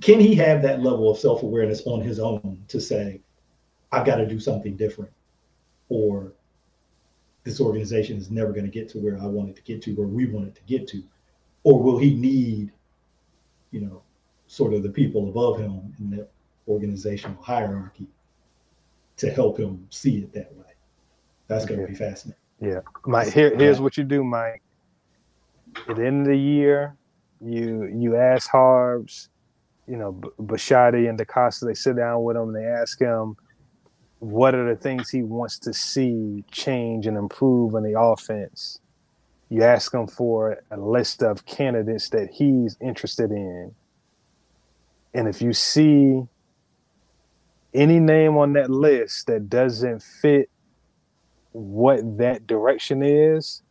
can he have that level of self-awareness on his own to say i've got to do something different or this organization is never going to get to where i want it to get to where we want it to get to or will he need you know sort of the people above him in the organizational hierarchy to help him see it that way. That's going to be fascinating. Yeah, Mike. Here, here's what you do, Mike. At the end of the year, you you ask Harbs, you know, B- Bisciotti and DeCosta. They sit down with him. and They ask him, what are the things he wants to see change and improve in the offense. You ask him for a list of candidates that he's interested in and if you see any name on that list that doesn't fit what that direction is,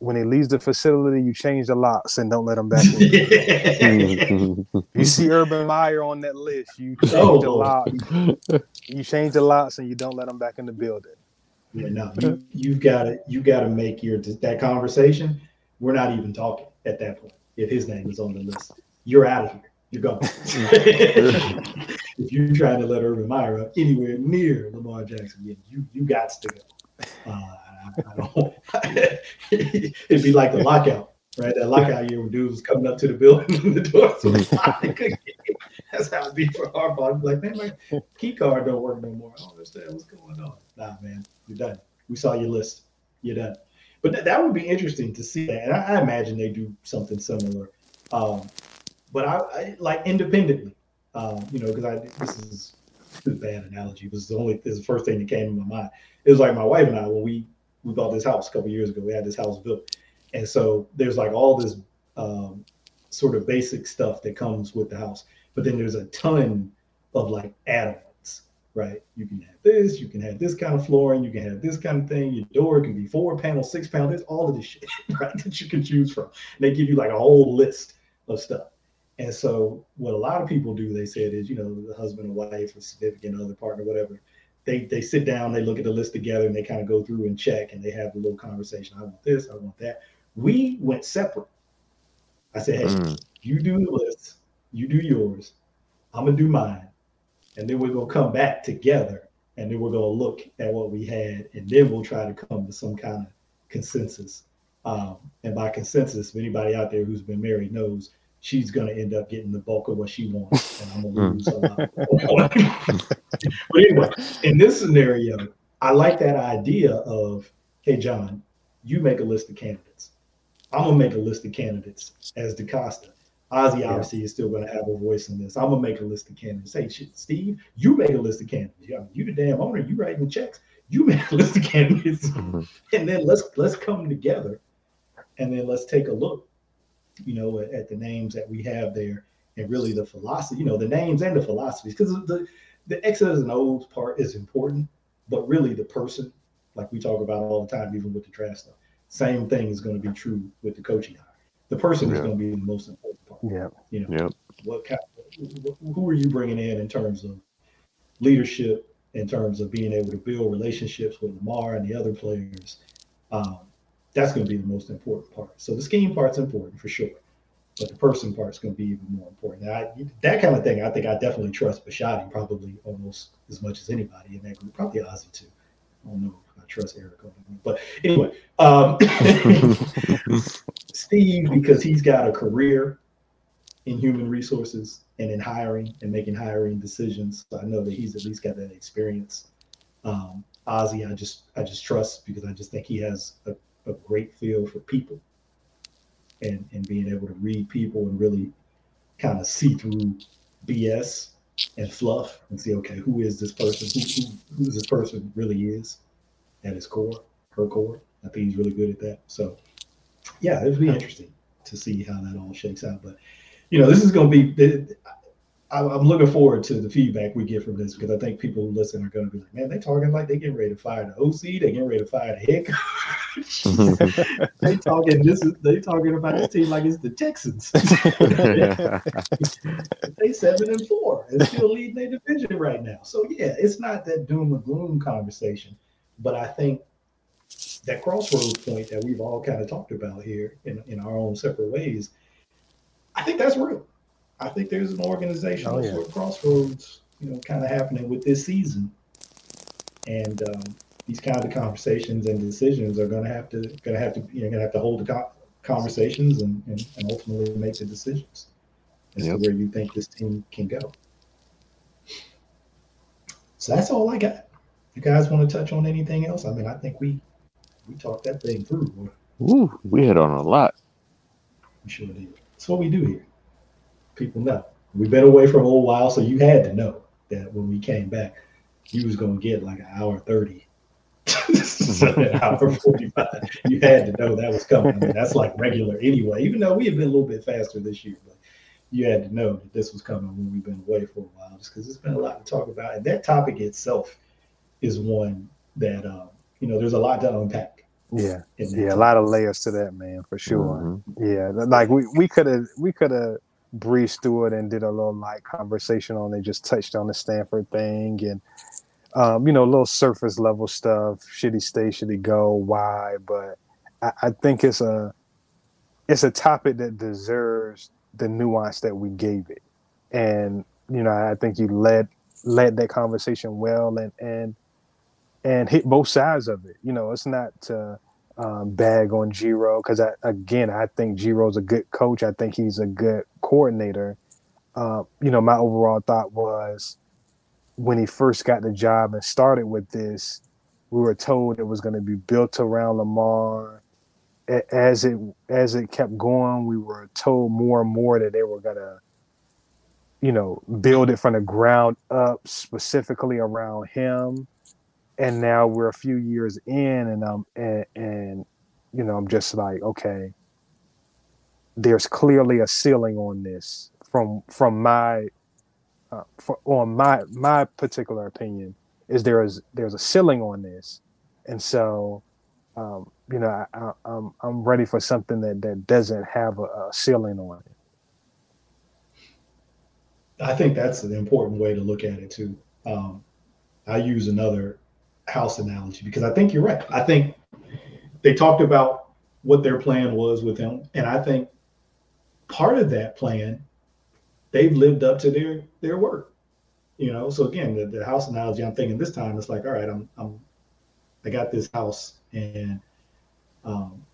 when he leaves the facility, you change the locks and don't let him back in. *laughs* you see Urban Meyer on that list, you change oh. the lock. You change the locks and you don't let him back in the building. Yeah, no, you, you've got to you got to make your that conversation. We're not even talking at that point. If his name is on the list, you're out of here you're gone. *laughs* if you're trying to let Urban Meyer up anywhere near Lamar Jackson, you you, you got to go. Uh, I, don't. *laughs* it'd be like the lockout, right? That lockout year when dudes was coming up to the building and *laughs* the doors was *laughs* locked. That's how it'd be for Harbaugh. I'd be like, man, my key card don't work no more. I don't understand what's going on. Nah, man, you're done. We saw your list. You're done. But th- that would be interesting to see that. And I, I imagine they do something similar. Um, but I, I like independently, um, you know, because I this is, this is a bad analogy. This is the only this is the first thing that came to my mind. It was like my wife and I when we we bought this house a couple years ago. We had this house built, and so there's like all this um, sort of basic stuff that comes with the house, but then there's a ton of like add-ons, right? You can have this, you can have this kind of flooring, you can have this kind of thing. Your door can be four panel, six panel. There's all of this shit, *laughs* right, that you can choose from. And they give you like a whole list of stuff. And so what a lot of people do, they said is, you know, the husband or wife or significant other partner, whatever, they they sit down, they look at the list together and they kind of go through and check and they have a little conversation. I want this, I want that. We went separate. I said, hey, mm. you do the list, you do yours, I'm gonna do mine. And then we're gonna come back together and then we're gonna look at what we had and then we'll try to come to some kind of consensus. Um, and by consensus, if anybody out there who's been married knows she's going to end up getting the bulk of what she wants, and I'm going to hmm. lose a lot. *laughs* but anyway, in this scenario, I like that idea of, hey, John, You make a list of candidates. I'm gonna make a list of candidates as DeCosta. Ozzie yeah. obviously is still going to have a voice in this. I'm gonna make a list of candidates. Hey, shit, Steve, you make a list of candidates. Yeah, you the damn owner. You writing the checks. You *laughs* make a list of candidates, mm-hmm. and then let's let's come together, and then let's take a look, you know, at, at, the names that we have there, and really the philosophy. You know, the names and the philosophies, because the the X's and O's part is important, but really the person, like we talk about all the time, even with the draft stuff. Same thing is going to be true with the coaching hire. The person yeah. is going to be the most important part. Yeah. You know, yep. what kind, who are you bringing in in terms of leadership, in terms of being able to build relationships with Lamar and the other players? Um, that's going to be the most important part. So the scheme part's important for sure, but the person part's going to be even more important. I, that kind of thing, I think I definitely trust Bisciotti probably almost as much as anybody in that group. Probably Ozzie too. I don't know I trust Eric. But anyway, um, *laughs* Steve, because he's got a career in human resources and in hiring and making hiring decisions. So I know that he's at least got that experience. Um, Ozzie, I just I just trust because I just think he has a, a great feel for people and and being able to read people and really kind of see through BS and fluff and see okay who is this person who, who, who this person really is at his core, her core. I think he's really good at that. So, yeah, it'll be interesting to see how that all shakes out. But, you know, this is going to be. I'm looking forward to the feedback we get from this because I think people who listen are going to be like, man, they're talking like they getting ready to fire the OC, they getting ready to fire the head coach. *laughs* they talking this is they talking about this team like it's the Texans. *laughs* *laughs* they seven and four and still leading their division right now. So yeah, it's not that doom and gloom conversation. But I think that crossroads point that we've all kind of talked about here in, in our own separate ways, I think that's real. I think there's an organizational oh, yeah. sort of crossroads, you know, kind of happening with this season. And um, these kind of conversations and decisions are going to have to going to have to you're going to have to hold the conversations and, and, and, ultimately make the decisions as yep. to where you think this team can go. So that's all I got. You guys want to touch on anything else? I mean, I think we we talked that thing through. Ooh, we hit on a lot. We sure did. That's what we do here. People know. We've been away for a little while, so you had to know that when we came back, you was gonna get like an hour thirty. an *laughs* hour 45. You had to know that was coming. I mean, that's like regular anyway, even though we have been a little bit faster this year, but you had to know that this was coming when we've been away for a while, just because it's been a lot to talk about. And that topic itself is one that um, you know there's a lot to unpack. Yeah, yeah, a lot of layers to that, man, for sure. Mm-hmm. Yeah, like we we could have we could have breezed through it and did a little light conversation on it, just touched on the Stanford thing and um, you know, little surface level stuff. Should he stay? Should he go? Why? But I, I think it's a it's a topic that deserves the nuance that we gave it, and you know, I think you led led that conversation well, and and and hit both sides of it. You know, it's not to um, bag on G-Ro because again, I think G-Ro's a good coach. I think he's a good coordinator. Uh, you know, my overall thought was when he first got the job and started with this, we were told it was going to be built around Lamar. As it as it kept going, we were told more and more that they were going to, you know, build it from the ground up, specifically around him and now we're a few years in and um and, and you know i'm just like okay there's clearly a ceiling on this from from my uh, for, on my my particular opinion is there is there's a ceiling on this and so um, you know I, I, I'm I'm ready for something that that doesn't have a, a ceiling on it. I think that's an important way to look at it too. Um, I use another house analogy because I think you're right. I think they talked about what their plan was with him, and I think part of that plan they've lived up to their their work. You know, so again, the, the house analogy I'm thinking this time it's like, all right, I'm I'm I got this house and um,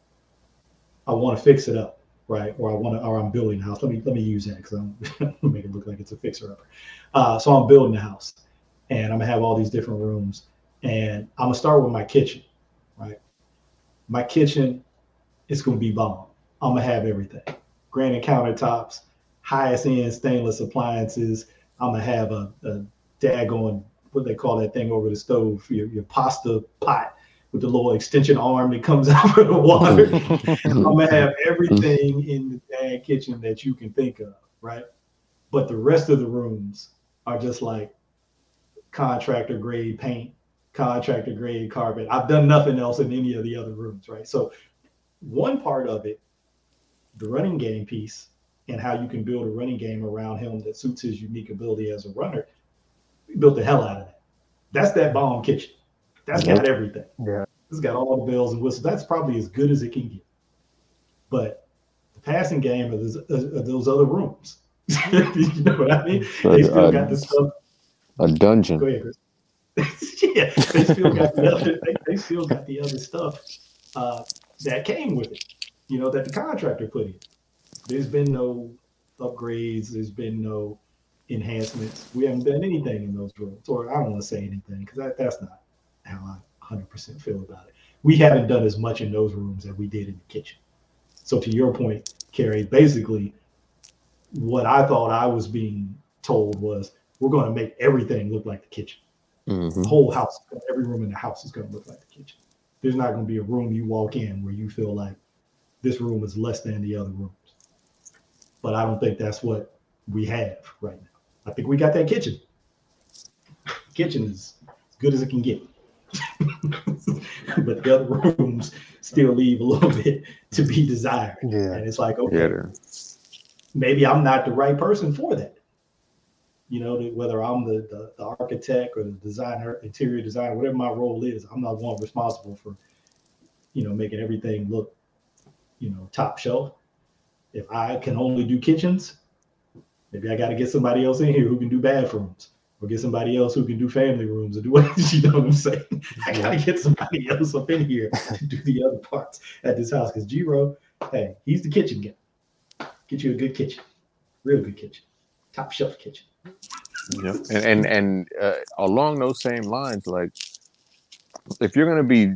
I want to fix it up, right? Or I want to, or I'm building a house. Let me let me use that because I'm *laughs* make it look like it's a fixer upper. Uh, so I'm building a house, and I'm gonna have all these different rooms, and I'm gonna start with my kitchen, right? my kitchen is going to be bomb. I'm gonna have everything, granite countertops, highest end stainless appliances. I'm gonna have a, a daggone what they call that thing over the stove, your, your pasta pot with the little extension arm that comes *laughs* out of the water. *laughs* I'm gonna have everything in the dang kitchen that you can think of, right? But the rest of the rooms are just like contractor grade paint, contractor grade carpet. I've done nothing else in any of the other rooms, right? So one part of it, the running game piece, and how you can build a running game around him that suits his unique ability as a runner, we built the hell out of that. That's that bomb kitchen. That's yep. got everything. Yeah. It's got all the bells and whistles. That's probably as good as it can get. But the passing game of those, those other rooms. *laughs* you know what I mean? They still uh, got the stuff. A dungeon. Go ahead, Chris. *laughs* yeah, they still got the other. They, they still got the other stuff uh, that came with it. You know that the contractor put in. There's been no upgrades. There's been no enhancements. We haven't done anything in those rooms, or I don't want to say anything because that, that's not how I 100% feel about it. We haven't done as much in those rooms as we did in the kitchen. So to your point, Kerry, basically, what I thought I was being told was we're going to make everything look like the kitchen. Mm-hmm. The whole house, every room in the house is going to look like the kitchen. There's not going to be a room you walk in where you feel like this room is less than the other rooms. But I don't think that's what we have right now. I think we got that kitchen. *laughs* kitchen is as good as it can get. *laughs* but the other rooms still leave a little *laughs* bit to be desired. Yeah. And it's like, okay, yeah. maybe I'm not the right person for that. You know, whether I'm the, the, the architect or the designer, interior designer, whatever my role is, I'm not one responsible for, you know, making everything look, you know, top shelf. If I can only do kitchens, maybe I got to get somebody else in here who can do bathrooms or get somebody else who can do family rooms or do what *laughs* you know what I'm saying. I gotta get somebody else up in here to do the other parts at this house because G-Ro, hey, he's the kitchen guy. Get you a good kitchen, real good kitchen, top shelf kitchen. Yeah, and and and uh, along those same lines, like if you're gonna be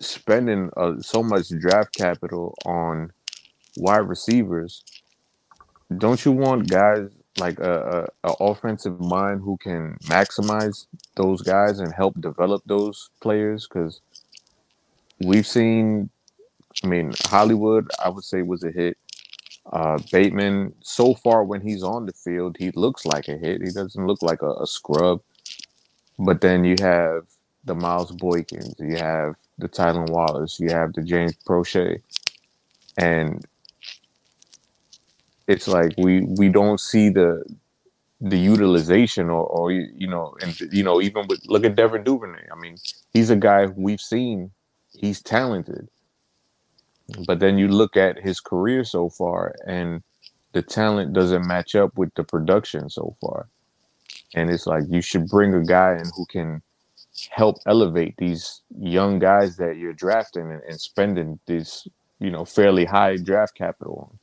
spending uh, so much draft capital on wide receivers, don't you want guys like a, a, a, offensive mind who can maximize those guys and help develop those players? Because we've seen i mean hollywood i would say was a hit uh, bateman so far when he's on the field he looks like a hit he doesn't look like a, a scrub but then you have the miles boykins you have the tylan wallace you have the james proche and it's like we we don't see the the utilization or, or you know and you know even with look at Devin Duvernay. I mean, he's a guy we've seen. He's talented, but then you look at his career so far, and the talent doesn't match up with the production so far. And it's like you should bring a guy in who can help elevate these young guys that you're drafting and, and spending this you know fairly high draft capital on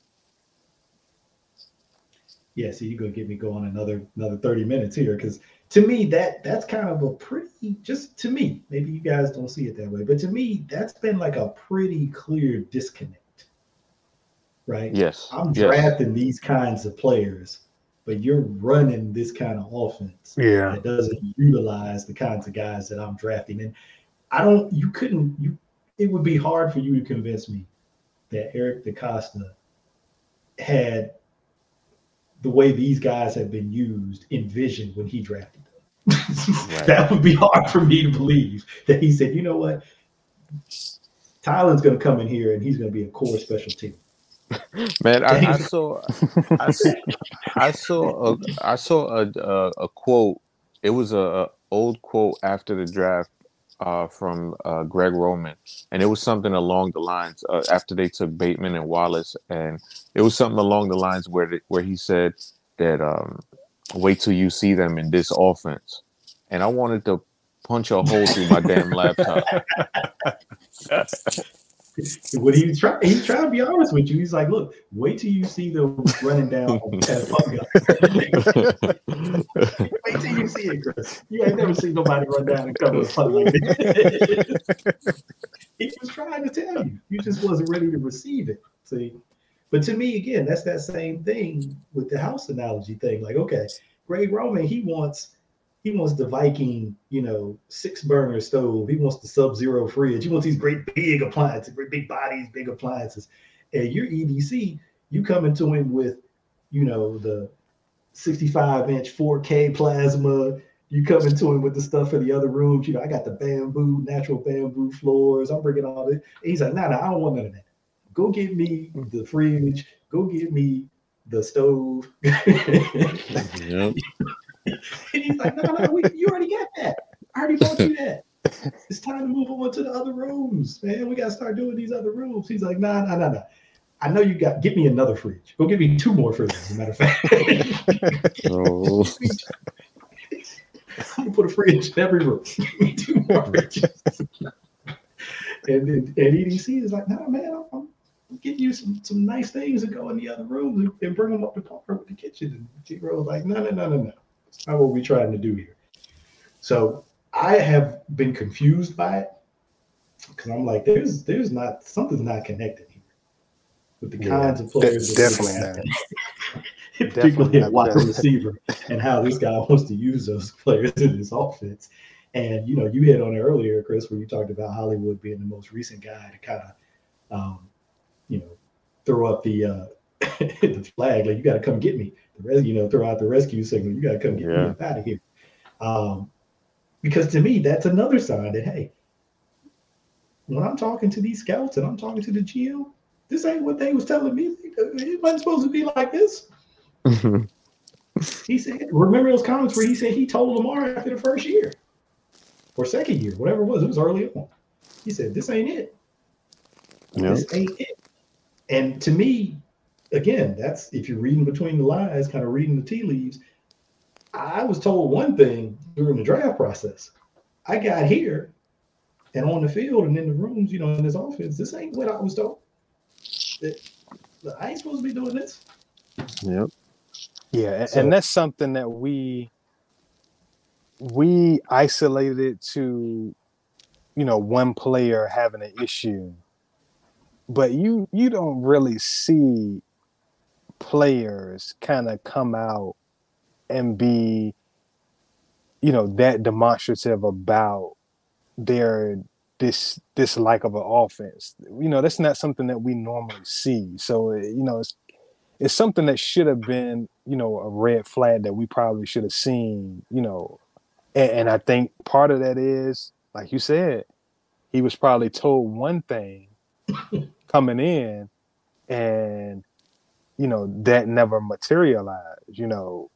yeah, so you're gonna get me going another another 30 minutes here because to me that that's kind of a pretty just to me, maybe you guys don't see it that way, but to me, that's been like a pretty clear disconnect. Right? Yes. I'm drafting yes. these kinds of players, but you're running this kind of offense yeah. that doesn't utilize the kinds of guys that I'm drafting. And I don't you couldn't you it would be hard for you to convince me that Eric DeCosta had the way these guys have been used envisioned when he drafted them. Right. *laughs* That would be hard for me to believe that he said, you know what, Tylan's going to come in here and he's going to be a core special team. Man, I, I saw, I, I, saw, a, I saw a, a, a quote. It was a, a old quote after the draft uh, from uh, Greg Roman, and it was something along the lines uh, after they took Bateman and Wallace, and it was something along the lines where the, where he said that um, wait till you see them in this offense, and I wanted to punch a hole through my damn laptop. *laughs* what he's trying, he's trying to be honest with you. He's like, look, wait till you see them running down *laughs* *laughs* wait till you see it, Chris. You ain't never seen nobody run down and cover a punt like that. he was trying to tell you. You just wasn't ready to receive it. See? But to me, again, that's that same thing with the house analogy thing. Like, okay, Greg Roman, he wants he wants the Viking, you know, six burner stove. He wants the Sub Zero fridge. He wants these great big appliances, great big bodies, big appliances. And your EDC, you come into him with, you know, the 65 inch 4K plasma. You come into him with the stuff for the other rooms. You know, I got the bamboo, natural bamboo floors. I'm bringing all this. And he's like, nah, nah, I don't want none of that. Go get me mm. the fridge. Go get me the stove. *laughs* yep. and he's like, no, no, we, you already got that. I already bought you that. It's time to move on to the other rooms, man. We got to start doing these other rooms. He's like, nah, nah, nah, nah. I know you got. Get me another fridge. Go get me two more fridges. As a matter of fact. oh. *laughs* I'm gonna put a fridge in every room. *laughs* two more fridges. and, and, and EDC is like, no, nah, man, I'm, Getting you some some nice things to go in the other rooms and bring them up to par with the kitchen. And G-Ro's like, no, no, no, no, no. That's not what we're trying to do here. So I have been confused by it because I'm like, there's there's not something's not connected here with the yeah, kinds of players. definitely not. *laughs* particularly at wide receiver and how this guy *laughs* wants to use those *laughs* players in his offense. And you know, you hit on it earlier, Chris, where you talked about Hollywood being the most recent guy to kind of, um, you know, throw up the uh, *laughs* the flag, like you got to come get me. The res- you know, throw out the rescue signal. You got to come get yeah. me out of here. Um, because to me, that's another sign that hey, when I'm talking to these scouts and I'm talking to the GM, this ain't what they was telling me. It wasn't supposed to be like this. *laughs* he said, remember those comments where he said he told Lamar after the first year or second year, whatever it was, it was early on. He said, This ain't it. Yep. This ain't it. And to me, again, that's if you're reading between the lines, kind of reading the tea leaves. I was told one thing during the draft process. I got here and on the field and in the rooms, you know, in this offense, this ain't what I was told. I ain't supposed to be doing this. Yep. Yeah, so, and that's something that we we isolated to, you know, one player having an issue, but you you don't really see players kind of come out and be you know that demonstrative about their this dislike of an offense. You know that's not something that we normally see. So you know it's it's something that should have been you know a red flag that we probably should have seen you know. And, and i think part of that is like you said he was probably told one thing *laughs* coming in and you know, that never materialized. You know,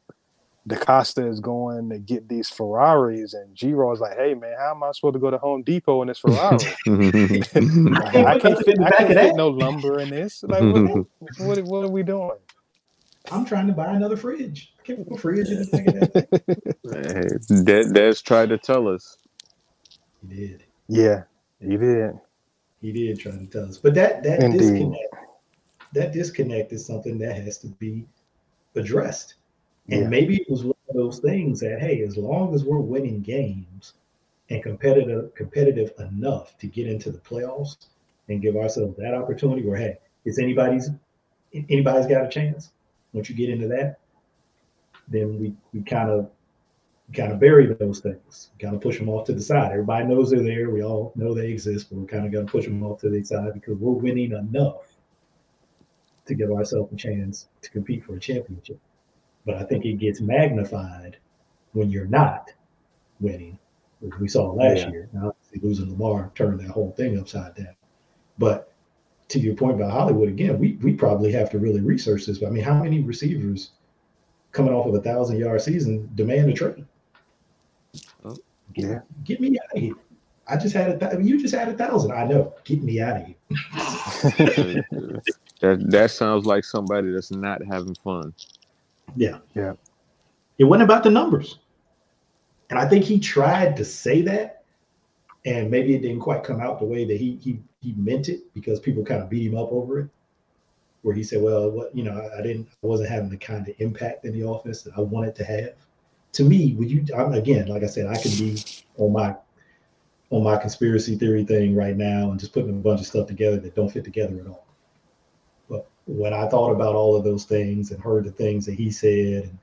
DeCosta is going to get these Ferraris, and G is like, "Hey man, how am I supposed to go to Home Depot in this Ferrari? *laughs* *laughs* I can't fit, I can't fit no lumber in this. Like, what, what, what, are we doing? I'm trying to buy another fridge. I can't put a fridge in the back of that. Hey, Dad, Dad's tried to tell us. He did. Yeah, he did. He did try to tell us, but that that Indeed. disconnect that disconnect is something that has to be addressed. And yeah. maybe it was one of those things that, hey, as long as we're winning games and competitive competitive enough to get into the playoffs and give ourselves that opportunity where, hey, is anybody's anybody's got a chance. Once you get into that, then we we kind of kind of bury those things, kind of push them off to the side. Everybody knows they're there. We all know they exist, but we're kind of going to push them off to the side because we're winning enough to give ourselves a chance to compete for a championship. But I think it gets magnified when you're not winning, which we saw last yeah. year. Now, losing Lamar turned that whole thing upside down. But to your point about Hollywood, again, we, we probably have to really research this. But I mean, how many receivers coming off of a thousand yard season demand a trade? Oh, yeah. Get me out of here. I just had a th- you just had a thousand. I know. Get me out of here. *laughs* That that sounds like somebody that's not having fun. Yeah. Yeah. It wasn't about the numbers. And I think he tried to say that, and maybe it didn't quite come out the way that he he he meant it because people kind of beat him up over it. Where he said, "Well, what you know, I, I didn't, I wasn't having the kind of impact in the office that I wanted to have." To me, would you again, like I said, I can be on my on my conspiracy theory thing right now and just putting a bunch of stuff together that don't fit together at all. But when I thought about all of those things and heard the things that he said and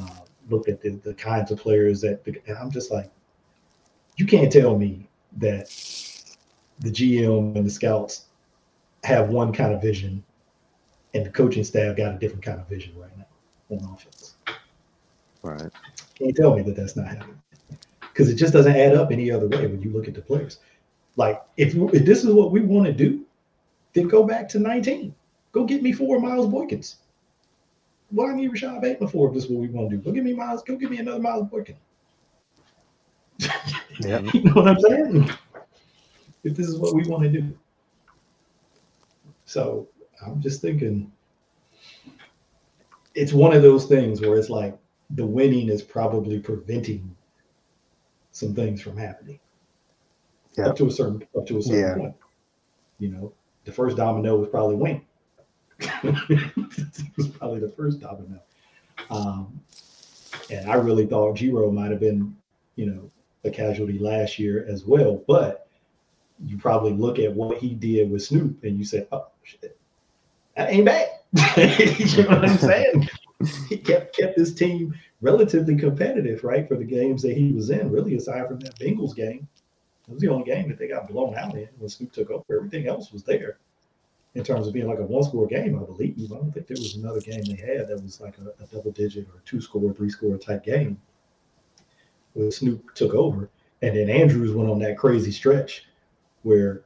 uh, looked at the, the kinds of players that, I'm just like, you can't tell me that the GM and the scouts have one kind of vision and the coaching staff got a different kind of vision right now on offense. Right. Can't tell me that that's not happening because it just doesn't add up any other way when you look at the players. Like if, if this is what we want to do, then go back to 19. Go get me four Miles Boykins. Why do I need Rashod Bateman for if this is what we want to do? Go get me Miles. Go get me another Miles Boykin. *laughs* Yeah. you know what I'm saying? If this is what we want to do. So I'm just thinking it's one of those things where it's like the winning is probably preventing some things from happening. Yeah. Up to a certain up to a certain yeah. point. You know, the first domino was probably Wayne. *laughs* it was probably the first domino. Um, and I really thought G-Ro might have been, you know, a casualty last year as well. But you probably look at what he did with Snoop and you say, oh shit, that ain't bad. *laughs* you know what I'm saying? *laughs* he kept kept this team relatively competitive, right, for the games that he was in. Really, aside from that Bengals game, it was the only game that they got blown out in when Snoop took over. Everything else was there in terms of being like a one score game, I believe. I don't think there was another game they had that was like a, a double digit or two score, three score type game where Snoop took over. And then Andrews went on that crazy stretch where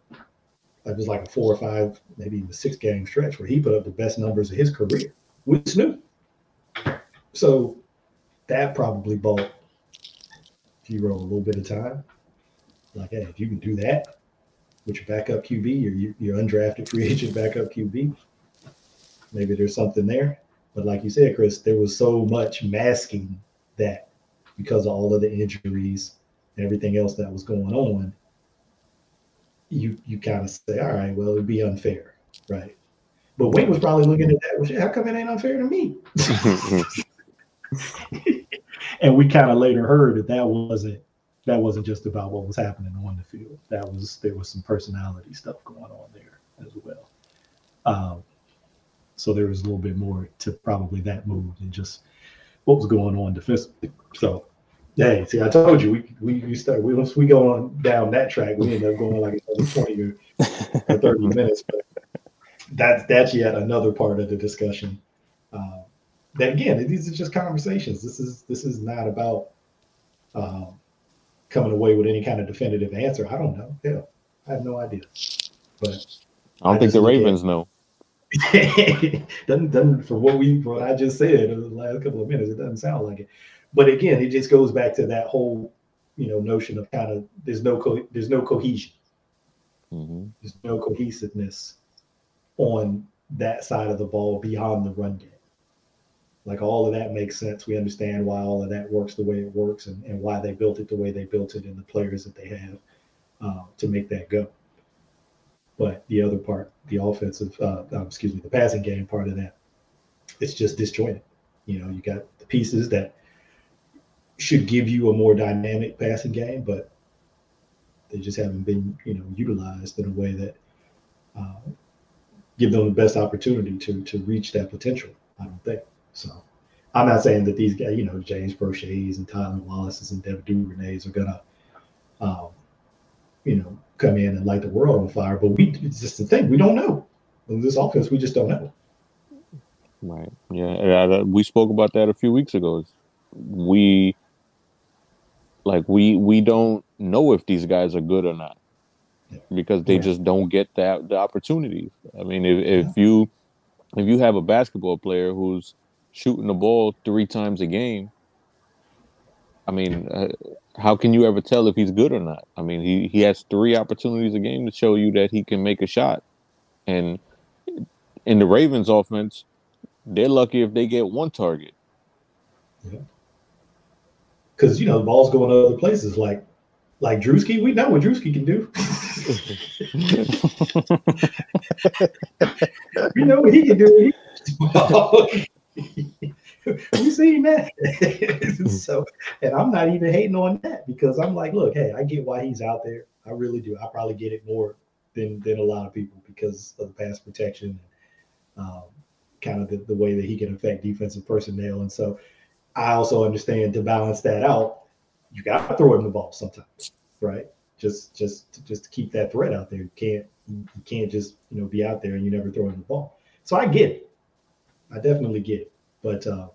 it was like a four or five, maybe even six game stretch where he put up the best numbers of his career with Snoop. So that probably bought G-Ro a little bit of time. Like, hey, if you can do that with your backup QB, your your undrafted free *laughs* agent backup QB, maybe there's something there. But like you said, Chris, there was so much masking that because of all of the injuries and everything else that was going on, you you kind of say, all right, well, it'd be unfair, right? But Wayne was probably looking at that. Well, how come it ain't unfair to me? *laughs* *laughs* *laughs* and we kind of later heard that that wasn't that wasn't just about what was happening on the field. That was there was some personality stuff going on there as well. Um, so there was a little bit more to probably that move than just what was going on defensively. So, hey, see, I told you we we we start we once we go on down that track, we end up going like another twenty or, or thirty *laughs* minutes. But that's that's yet another part of the discussion. Um, that again, these are just conversations. This is this is not about um, coming away with any kind of definitive answer. I don't know. Hell, I have no idea. But I don't I think the Ravens know. *laughs* doesn't doesn't for what we what I just said in the last couple of minutes, it doesn't sound like it. But again, it just goes back to that whole you know notion of kind of there's no co- there's no cohesion. Mm-hmm. There's no cohesiveness on that side of the ball beyond the run game. Like all of that makes sense. We understand why all of that works the way it works and, and why they built it the way they built it and the players that they have uh, to make that go. But the other part, the offensive, uh, uh, excuse me, the passing game part of that, it's just disjointed. You know, you got the pieces that should give you a more dynamic passing game, but they just haven't been, you know, utilized in a way that uh, give them the best opportunity to to reach that potential. I don't think. So I'm not saying that these guys, you know, James Proches and Tylan Wallace's and Devin Duvernay's are gonna, um, you know, come in and light the world on fire. But we, it's just the thing, we don't know. In this offense, we just don't know. Right. Yeah. We spoke about that a few weeks ago. We, like, we we don't know if these guys are good or not because they yeah. just don't get that the opportunities. I mean, if, if you if you have a basketball player who's shooting the ball three times a game, I mean, uh, how can you ever tell if he's good or not? I mean, he, he has three opportunities a game to show you that he can make a shot. And in the Ravens offense, they're lucky if they get one target. Yeah. Because, you know, the ball's going to other places like like Drewski. We know what Drewski can do. *laughs* *laughs* you know what he can do. *laughs* *laughs* we seen that. *laughs* so, and I'm not even hating on that because I'm like, look, hey, I get why he's out there. I really do. I probably get it more than than a lot of people because of the pass protection, um, kind of the, the way that he can affect defensive personnel. And so, I also understand to balance that out, you got to throw him the ball sometimes, right? Just just just to keep that threat out there. You can't you can't just you know be out there and you never throw him the ball. So I get it. I definitely get it. But uh,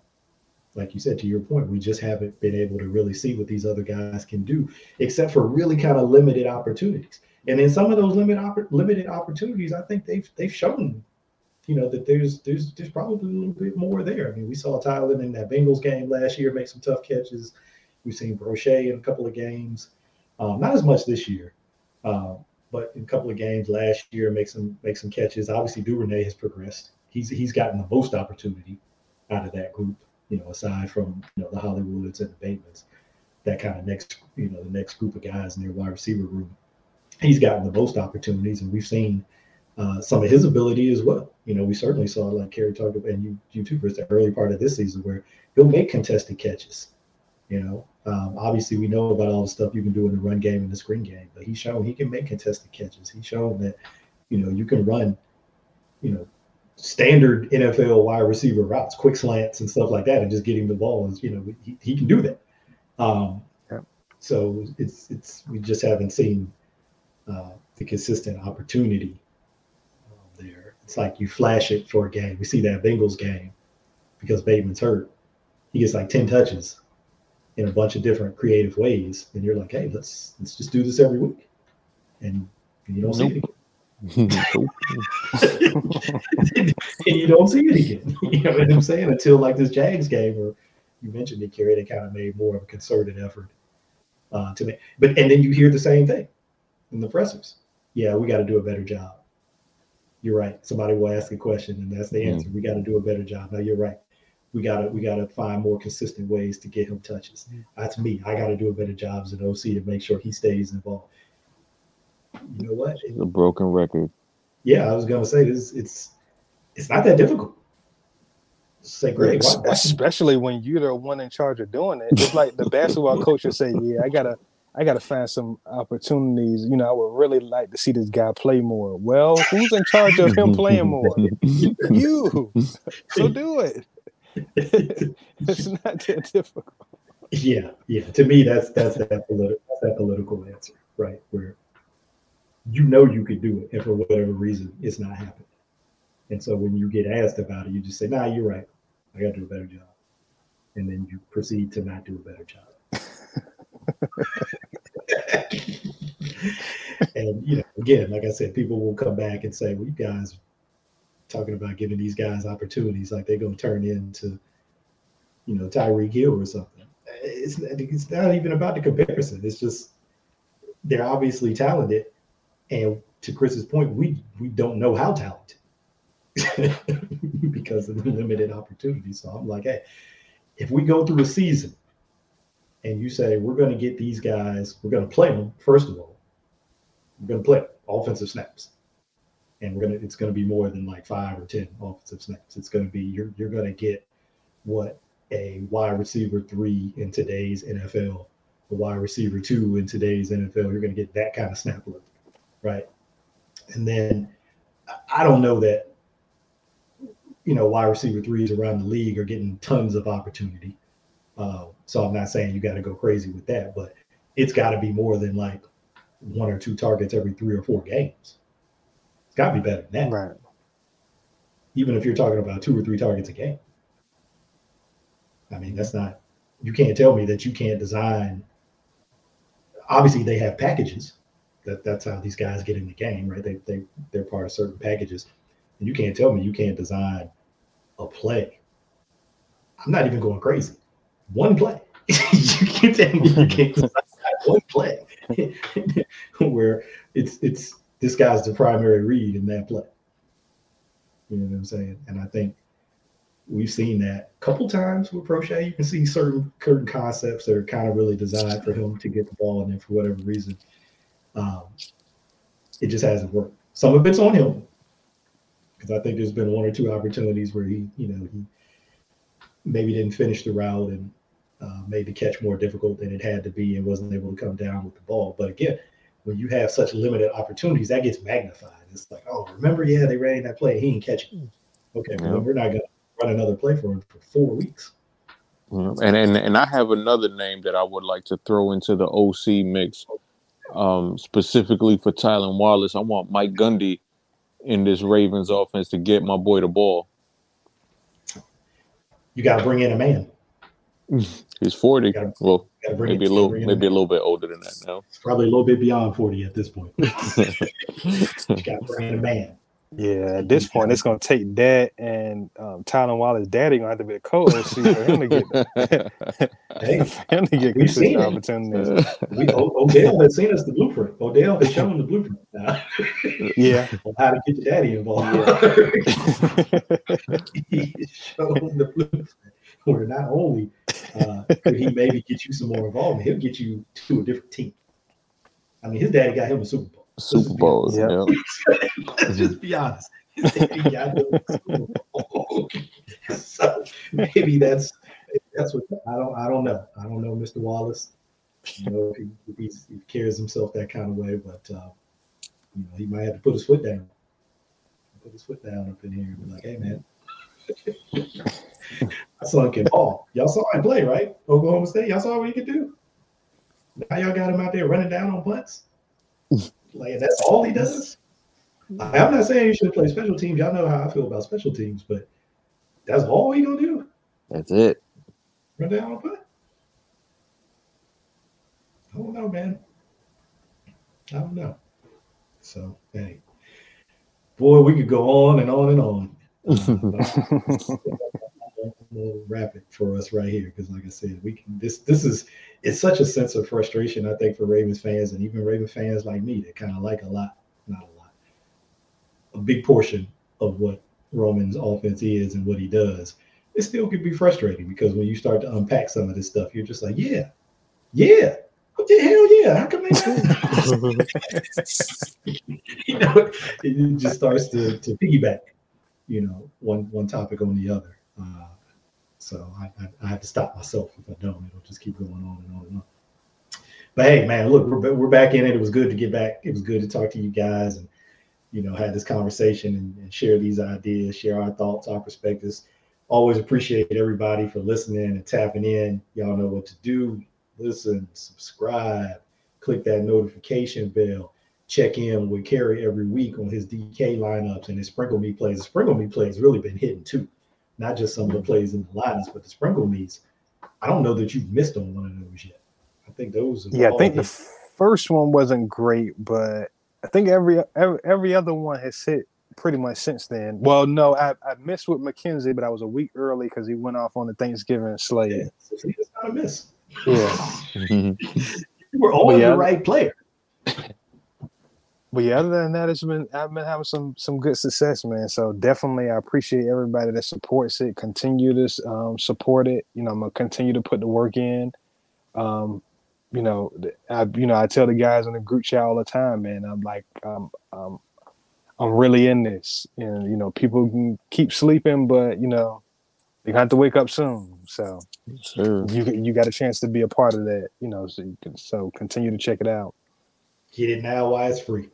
like you said, to your point, we just haven't been able to really see what these other guys can do, except for really kind of limited opportunities. And in some of those limited opp- limited opportunities, I think they've they've shown, you know, that there's there's there's probably a little bit more there. I mean, we saw Tylan in that Bengals game last year make some tough catches. We've seen Proche in a couple of games, um, not as much this year, uh, but in a couple of games last year make some make some catches. Obviously, Duvernay has progressed. He's he's gotten the most opportunity out of that group, you know, aside from you know the Hollywoods and the Batemans, that kind of next, you know, the next group of guys in their wide receiver room. He's gotten the most opportunities, and we've seen uh, some of his ability as well. You know, we certainly saw, like Kerry talked about, and you, you too, Chris, the early part of this season where he'll make contested catches. You know, um, obviously we know about all the stuff you can do in the run game and the screen game, but he's shown he can make contested catches. He's shown that, you know, you can run, you know, standard NFL wide receiver routes, quick slants and stuff like that, and just getting the ball is, you know, he, he can do that. Um, yeah. So it's it's we just haven't seen uh, the consistent opportunity um, there. It's like you flash it for a game. We see that Bengals game because Bateman's hurt. He gets like ten touches in a bunch of different creative ways, and you're like, hey, let's let's just do this every week, and you don't nope. see it. *laughs* You don't see it again. *laughs* You know what I'm saying? Until like this Jags game, where you mentioned it, Kerry, they kind of made more of a concerted effort uh, to make. But and then you hear the same thing in the pressers. Yeah, we got to do a better job. You're right. Somebody will ask a question, and that's the answer. Mm. We got to do a better job. Now you're right. We gotta we gotta find more consistent ways to get him touches. That's me. I got to do a better job as an OC to make sure he stays involved you know what? It's a broken record. Yeah, I was gonna say this. It's it's not that difficult. Say, Greg, especially when you're the one in charge of doing it. It's like the basketball *laughs* coach will say, "Yeah, I gotta, I gotta find some opportunities. You know, I would really like to see this guy play more." Well, who's in charge of him playing *laughs* more? you. So do it. *laughs* it's not that difficult. Yeah, yeah. To me, that's that's that political that's that political answer, right? Where you know you could do it, and for whatever reason, it's not happening. And so when you get asked about it, you just say, "Nah, you're right. I got to do a better job," and then you proceed to not do a better job. and you know, again, like I said, people will come back and say, "Well, you guys talking about giving these guys opportunities, like they're going to turn into, you know, Tyreek Hill or something." It's it's not even about the comparison. It's just they're obviously talented and to Chris's point, we we don't know how talented *laughs* because of the limited opportunities. So I'm like, hey, if we go through a season and you say we're going to get these guys, we're going to play them first of all, we're going to play offensive snaps, and we're gonna it's going to be more than like five or ten offensive snaps. It's going to be you're you're going to get what a wide receiver three in today's NFL, a wide receiver two in today's NFL. You're going to get that kind of snap look right? And then I don't know that you know wide receiver threes around the league are getting tons of opportunity. Uh, so I'm not saying you got to go crazy with that, but it's got to be more than like one or two targets every three or four games. It's got to be better than that. Right. Even if you're talking about two or three targets a game. I mean, that's not. You can't tell me that you can't design. Obviously, they have packages that that's how these guys get in the game, right? They they they're part of certain packages, and you can't tell me you can't design a play. I'm not even going crazy. One play. *laughs* you can't tell me you can't *laughs* design one play *laughs* where it's it's this guy's the primary read in that play. You know what I'm saying? And I think we've seen that a couple times with Proche. You can see certain certain concepts that are kind of really designed for him to get the ball, and then for whatever reason, um, It just hasn't worked. Some of it's on him because I think there's been one or two opportunities where he, you know, he maybe didn't finish the route and uh, made the catch more difficult than it had to be and wasn't able to come down with the ball. But again, when you have such limited opportunities, that gets magnified. It's like, oh, remember, yeah, they ran that play, he didn't catch it. Okay, yeah. well, we're not going to run another play for him for four weeks. And, and and I have another name that I would like to throw into the OC mix, um, specifically for Tylan Wallace. I want Mike Gundy in this Ravens offense to get my boy the ball. You got to bring in a man. *laughs* He's forty. Gotta, well, maybe a little, maybe a little bit older than that now. It's probably a little bit beyond forty at this point. *laughs* *laughs* you got to bring in a man. Yeah, at this point, it's gonna take that and um, Tylan Wallace's daddy gonna have to be a co-OC for him to get hey, *laughs* for *laughs* him to get consistent opportunities. We, Odell has seen us the blueprint. Odell has shown the blueprint now. yeah, *laughs* how to get your daddy involved. He's shown the blueprint where not only uh, could he maybe get you some more involvement, he'll get you to a different team. I mean, his daddy got him a Super Bowl. Super Bowls. Yeah. Let's *laughs* just be honest. *laughs* *laughs* so maybe that's that's what I don't I don't know. I don't know Mr. Wallace. You know if he, if he carries himself that kind of way, but uh, you know he might have to put his foot down. Put his foot down up in here and be like, hey man. I saw him get ball. Y'all saw him play, right? Oklahoma State. Y'all saw what he could do. Now y'all got him out there running down on butts. Like that's all he does. I'm not saying you should play special teams. Y'all know how I feel about special teams, but that's all he gonna do. That's it. Run down on putt. I don't know, man. I don't know. So hey, boy, we could go on and on and on. Uh, *laughs* *laughs* little rapid for us right here because, like I said, we can. This this is it's such a sense of frustration, I think, for Ravens fans and even Ravens fans like me that kind of like a lot, not a lot, a big portion of what Roman's offense is and what he does. It still can be frustrating because when you start to unpack some of this stuff, you're just like, yeah, yeah, what the hell, yeah, how come they? *laughs* you know, it just starts to to piggyback, you know, one one topic on the other. Uh, so I, I, I, have to stop myself if I don't. It'll just keep going on and on and on. But hey, man, look, we're, we're back in it. It was good to get back. It was good to talk to you guys and, you know, have this conversation and, and share these ideas, share our thoughts, our perspectives. Always appreciate everybody for listening and tapping in. Y'all know what to do. Listen, subscribe, click that notification bell check in with Kerry every week on his DK lineups and his sprinkle me plays. The sprinkle me plays really been hitting too not just some of the plays in the lines, but the sprinkle meets. I don't know that you've missed on one of those yet. I think those. Yeah, I think the first one wasn't great, but I think every, every every other one has hit pretty much since then. Well, no, I, I missed with McKenzie, but I was a week early because he went off on the Thanksgiving slate. Yeah, so it's not a miss. Yeah, *laughs* you were on yeah, the right player. *laughs* but yeah, other than that, it's been I've been having some some good success, man. So definitely, I appreciate everybody that supports it. Continue to um, support it. You know, I'm gonna continue to put the work in. Um, you know, I you know I tell the guys in the group chat all the time, man. I'm like, um, um, I'm really in this, and you know, people can keep sleeping, but you know, they have to wake up soon. So sure. you you got a chance to be a part of that. You know, so you can so continue to check it out. Get it now while it's free.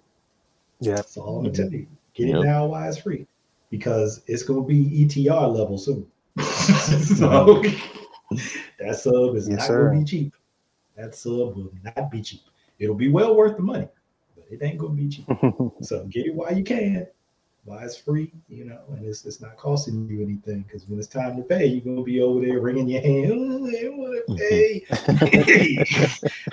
Yeah. That's all I'm gonna tell you. Get yep. it now while it's free. Because it's gonna be ETR level soon. *laughs* so that sub is yes, not sir. gonna be cheap. That sub will not be cheap. It'll be well worth the money, but it ain't gonna be cheap. *laughs* so get it while you can why it's free, you know, and it's it's not costing you anything because when it's time to pay, you're gonna be over there wringing your hand. Oh, I want to pay.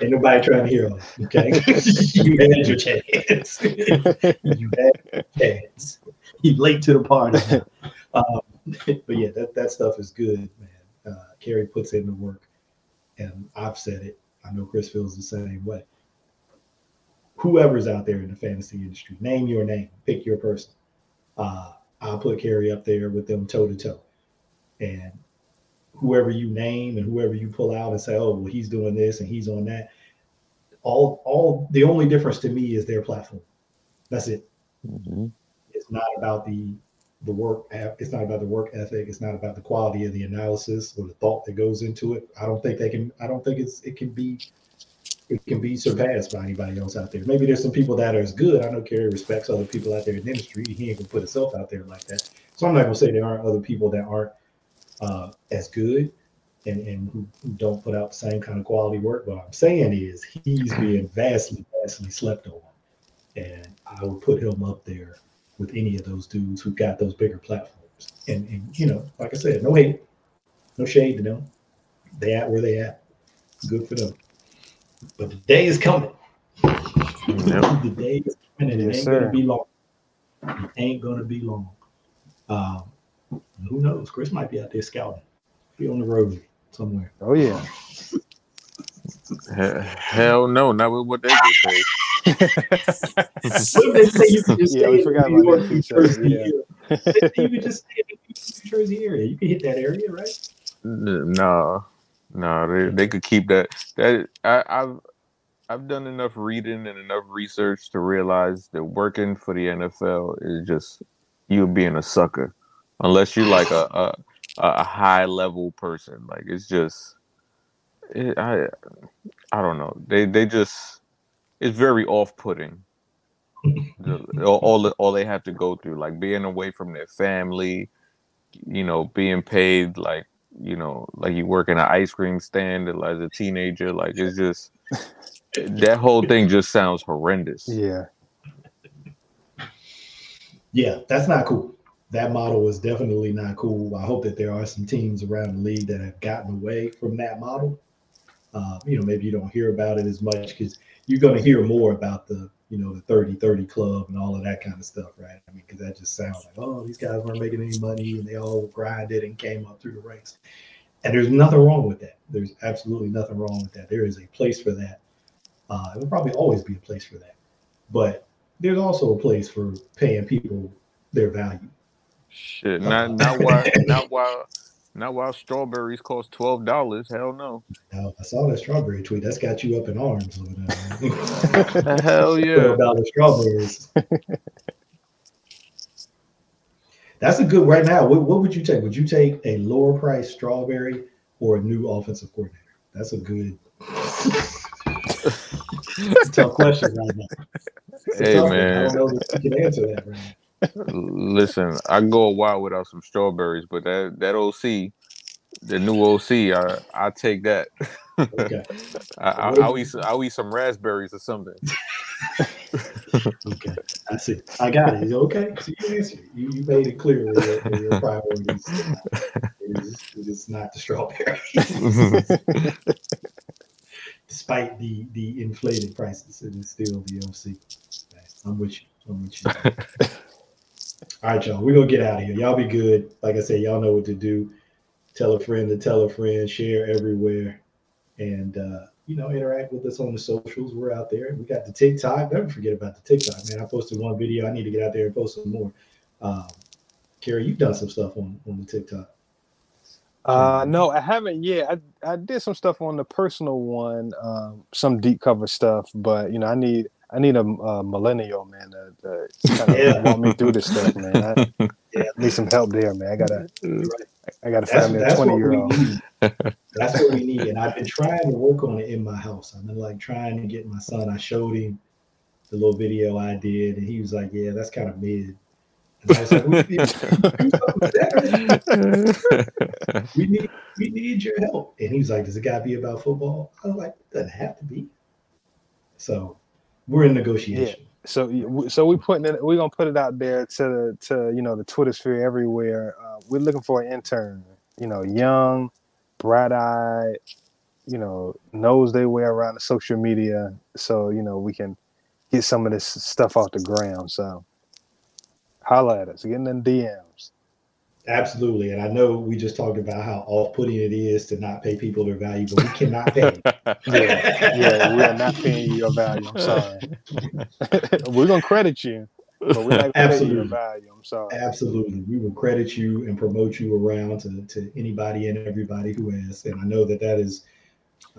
*laughs* Ain't nobody trying to hear us. Okay, *laughs* you had your chance. *laughs* you had your chance. You late to the party. Um, but yeah, that that stuff is good, man. Uh, Kerry puts in the work, and I've said it. I know Chris feels the same way. Whoever's out there in the fantasy industry, name your name, pick your person uh, I'll put Kerry up there with them toe to toe. And whoever you name and whoever you pull out and say, oh, well, he's doing this and he's on that. All, all the only difference to me is their platform. That's it. Mm-hmm. It's not about the the work. It's not about the work ethic. It's not about the quality of the analysis or the thought that goes into it. I don't think they can. I don't think it's it can be it can be surpassed by anybody else out there. Maybe there's some people that are as good. I know Kerry respects other people out there in the industry. He ain't gonna put himself out there like that. So I'm not gonna say there aren't other people that aren't uh, as good and, and who, don't put out the same kind of quality work. But what I'm saying is he's being vastly, vastly slept on. And I would put him up there with any of those dudes who got those bigger platforms. And, and you know, like I said, no hate, no shade to them. They at where they at. Good for them. But the day is coming. Yep. the day is coming, and it ain't gonna be long. It ain't gonna be long. Um, who knows? Chris might be out there scouting. Be on the road somewhere. Oh yeah. Hell no, not with what they get paid. *laughs* what they say you can just yeah, we forgot about York, New Jersey yeah. you can just stay in the New Jersey area. You can hit that area, right? No, no, they, they could keep that. That I, I've I've done enough reading and enough research to realize that working for the NFL is just you being a sucker, unless you're like a a, a high level person. Like it's just, I I don't know. They they just it's very off putting. all all they have to go through, like being away from their family, you know, being paid like you know, like you work in an ice cream stand as a teenager. Like it's just *laughs* that whole thing just sounds horrendous. Yeah. Yeah, that's not cool. That model is definitely not cool. I hope that there are some teams around the league that have gotten away from that model. Uh, you know, maybe you don't hear about it as much because you're going to hear more about the you know, the 30 30 club and all of that kind of stuff, right? I mean, because that just sounds like, oh, these guys weren't making any money and they all grinded and came up through the ranks. And there's nothing wrong with that. There's absolutely nothing wrong with that. There is a place for that. Uh, it will probably always be a place for that. But there's also a place for paying people their value. Shit, not not while not while not while strawberries cost twelve dollars. Hell no. no. I saw that strawberry tweet. That's got you up in arms over there. *laughs* *laughs* Hell yeah. Twelve strawberries. That's a good right now. What, what would you take? Would you take a lower price strawberry or a new offensive coordinator? That's a good *laughs* tough question right now. Hey man, I don't know if you can answer that right now. Listen, I go a while without some strawberries, but that that OC, the new OC, I I take that. Okay. *laughs* I, will eat I'll eat some raspberries or something. okay, I see. I got it. Okay, so you. You, you made it clear that your, your priorities is, is not the strawberries, *laughs* despite the the inflated prices. It is still the OC. I'm with you. I'm with you. All right, y'all. We're gonna get out of here. Y'all be good. Like I said, y'all know what to do. Tell a friend to tell a friend, share everywhere, and uh, you know, interact with us on the socials. We're out there. We got the TikTok. Never forget about the TikTok, man. I posted one video. I need to get out there and post some more. Um, Kerry, you've done some stuff on on the TikTok. Uh, no, I haven't yet. I I did some stuff on the personal one, um, some deep cover stuff, but you know, I need I need a, a millennial man to, to kind of *laughs* yeah. walk me through this stuff, man. I, *laughs* yeah. need some help there, man. I gotta, I gotta find me a twenty year old. That's what we need, and I've been trying to work on it in my house. I've been like trying to get my son. I showed him the little video I did, and he was like, "Yeah, that's kind of mid." And I was like, we, need, *laughs* we need, we need your help. And he was like, "Does it got to be about football?" I was like, "It doesn't have to be." So we're in negotiation. Yeah. So, so we putting it. We're gonna put it out there to the to you know the Twitter sphere everywhere. Uh, we're looking for an intern. You know, young, bright eyed. You know, knows their way around the social media. So you know we can get some of this stuff off the ground. So, holla at us. Getting in DMs. Absolutely. And I know we just talked about how off putting it is to not pay people their value, but we cannot pay. *laughs* yeah, yeah, we are not paying you your value. I'm sorry. *laughs* we're gonna credit you, but we're not gonna you your value. I'm sorry. Absolutely. We will credit you and promote you around to, to anybody and everybody who has. And I know that that is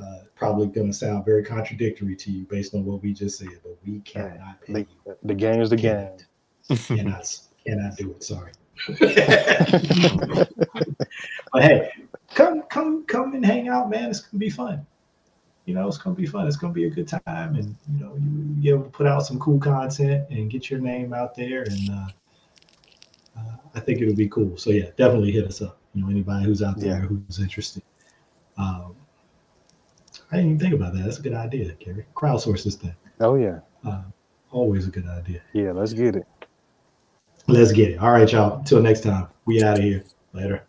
uh, probably going to sound very contradictory to you based on what we just said, but we cannot pay the, you. The game is the game. *laughs* cannot, cannot do it. Sorry. But hey, come, come, come and hang out, man. It's gonna be fun. You know, it's gonna be fun. It's gonna be a good time, and you know, you be able to put out some cool content and get your name out there. And uh, uh, I think it'll be cool. So yeah, definitely hit us up. You know, anybody who's out there yeah. who's interested. Um, I didn't even think about that. That's a good idea, Gary. Crowdsource this thing. Oh yeah. Uh, always a good idea. Yeah, let's get it. Let's get it. All right, y'all. Until next time, we out of here. Later.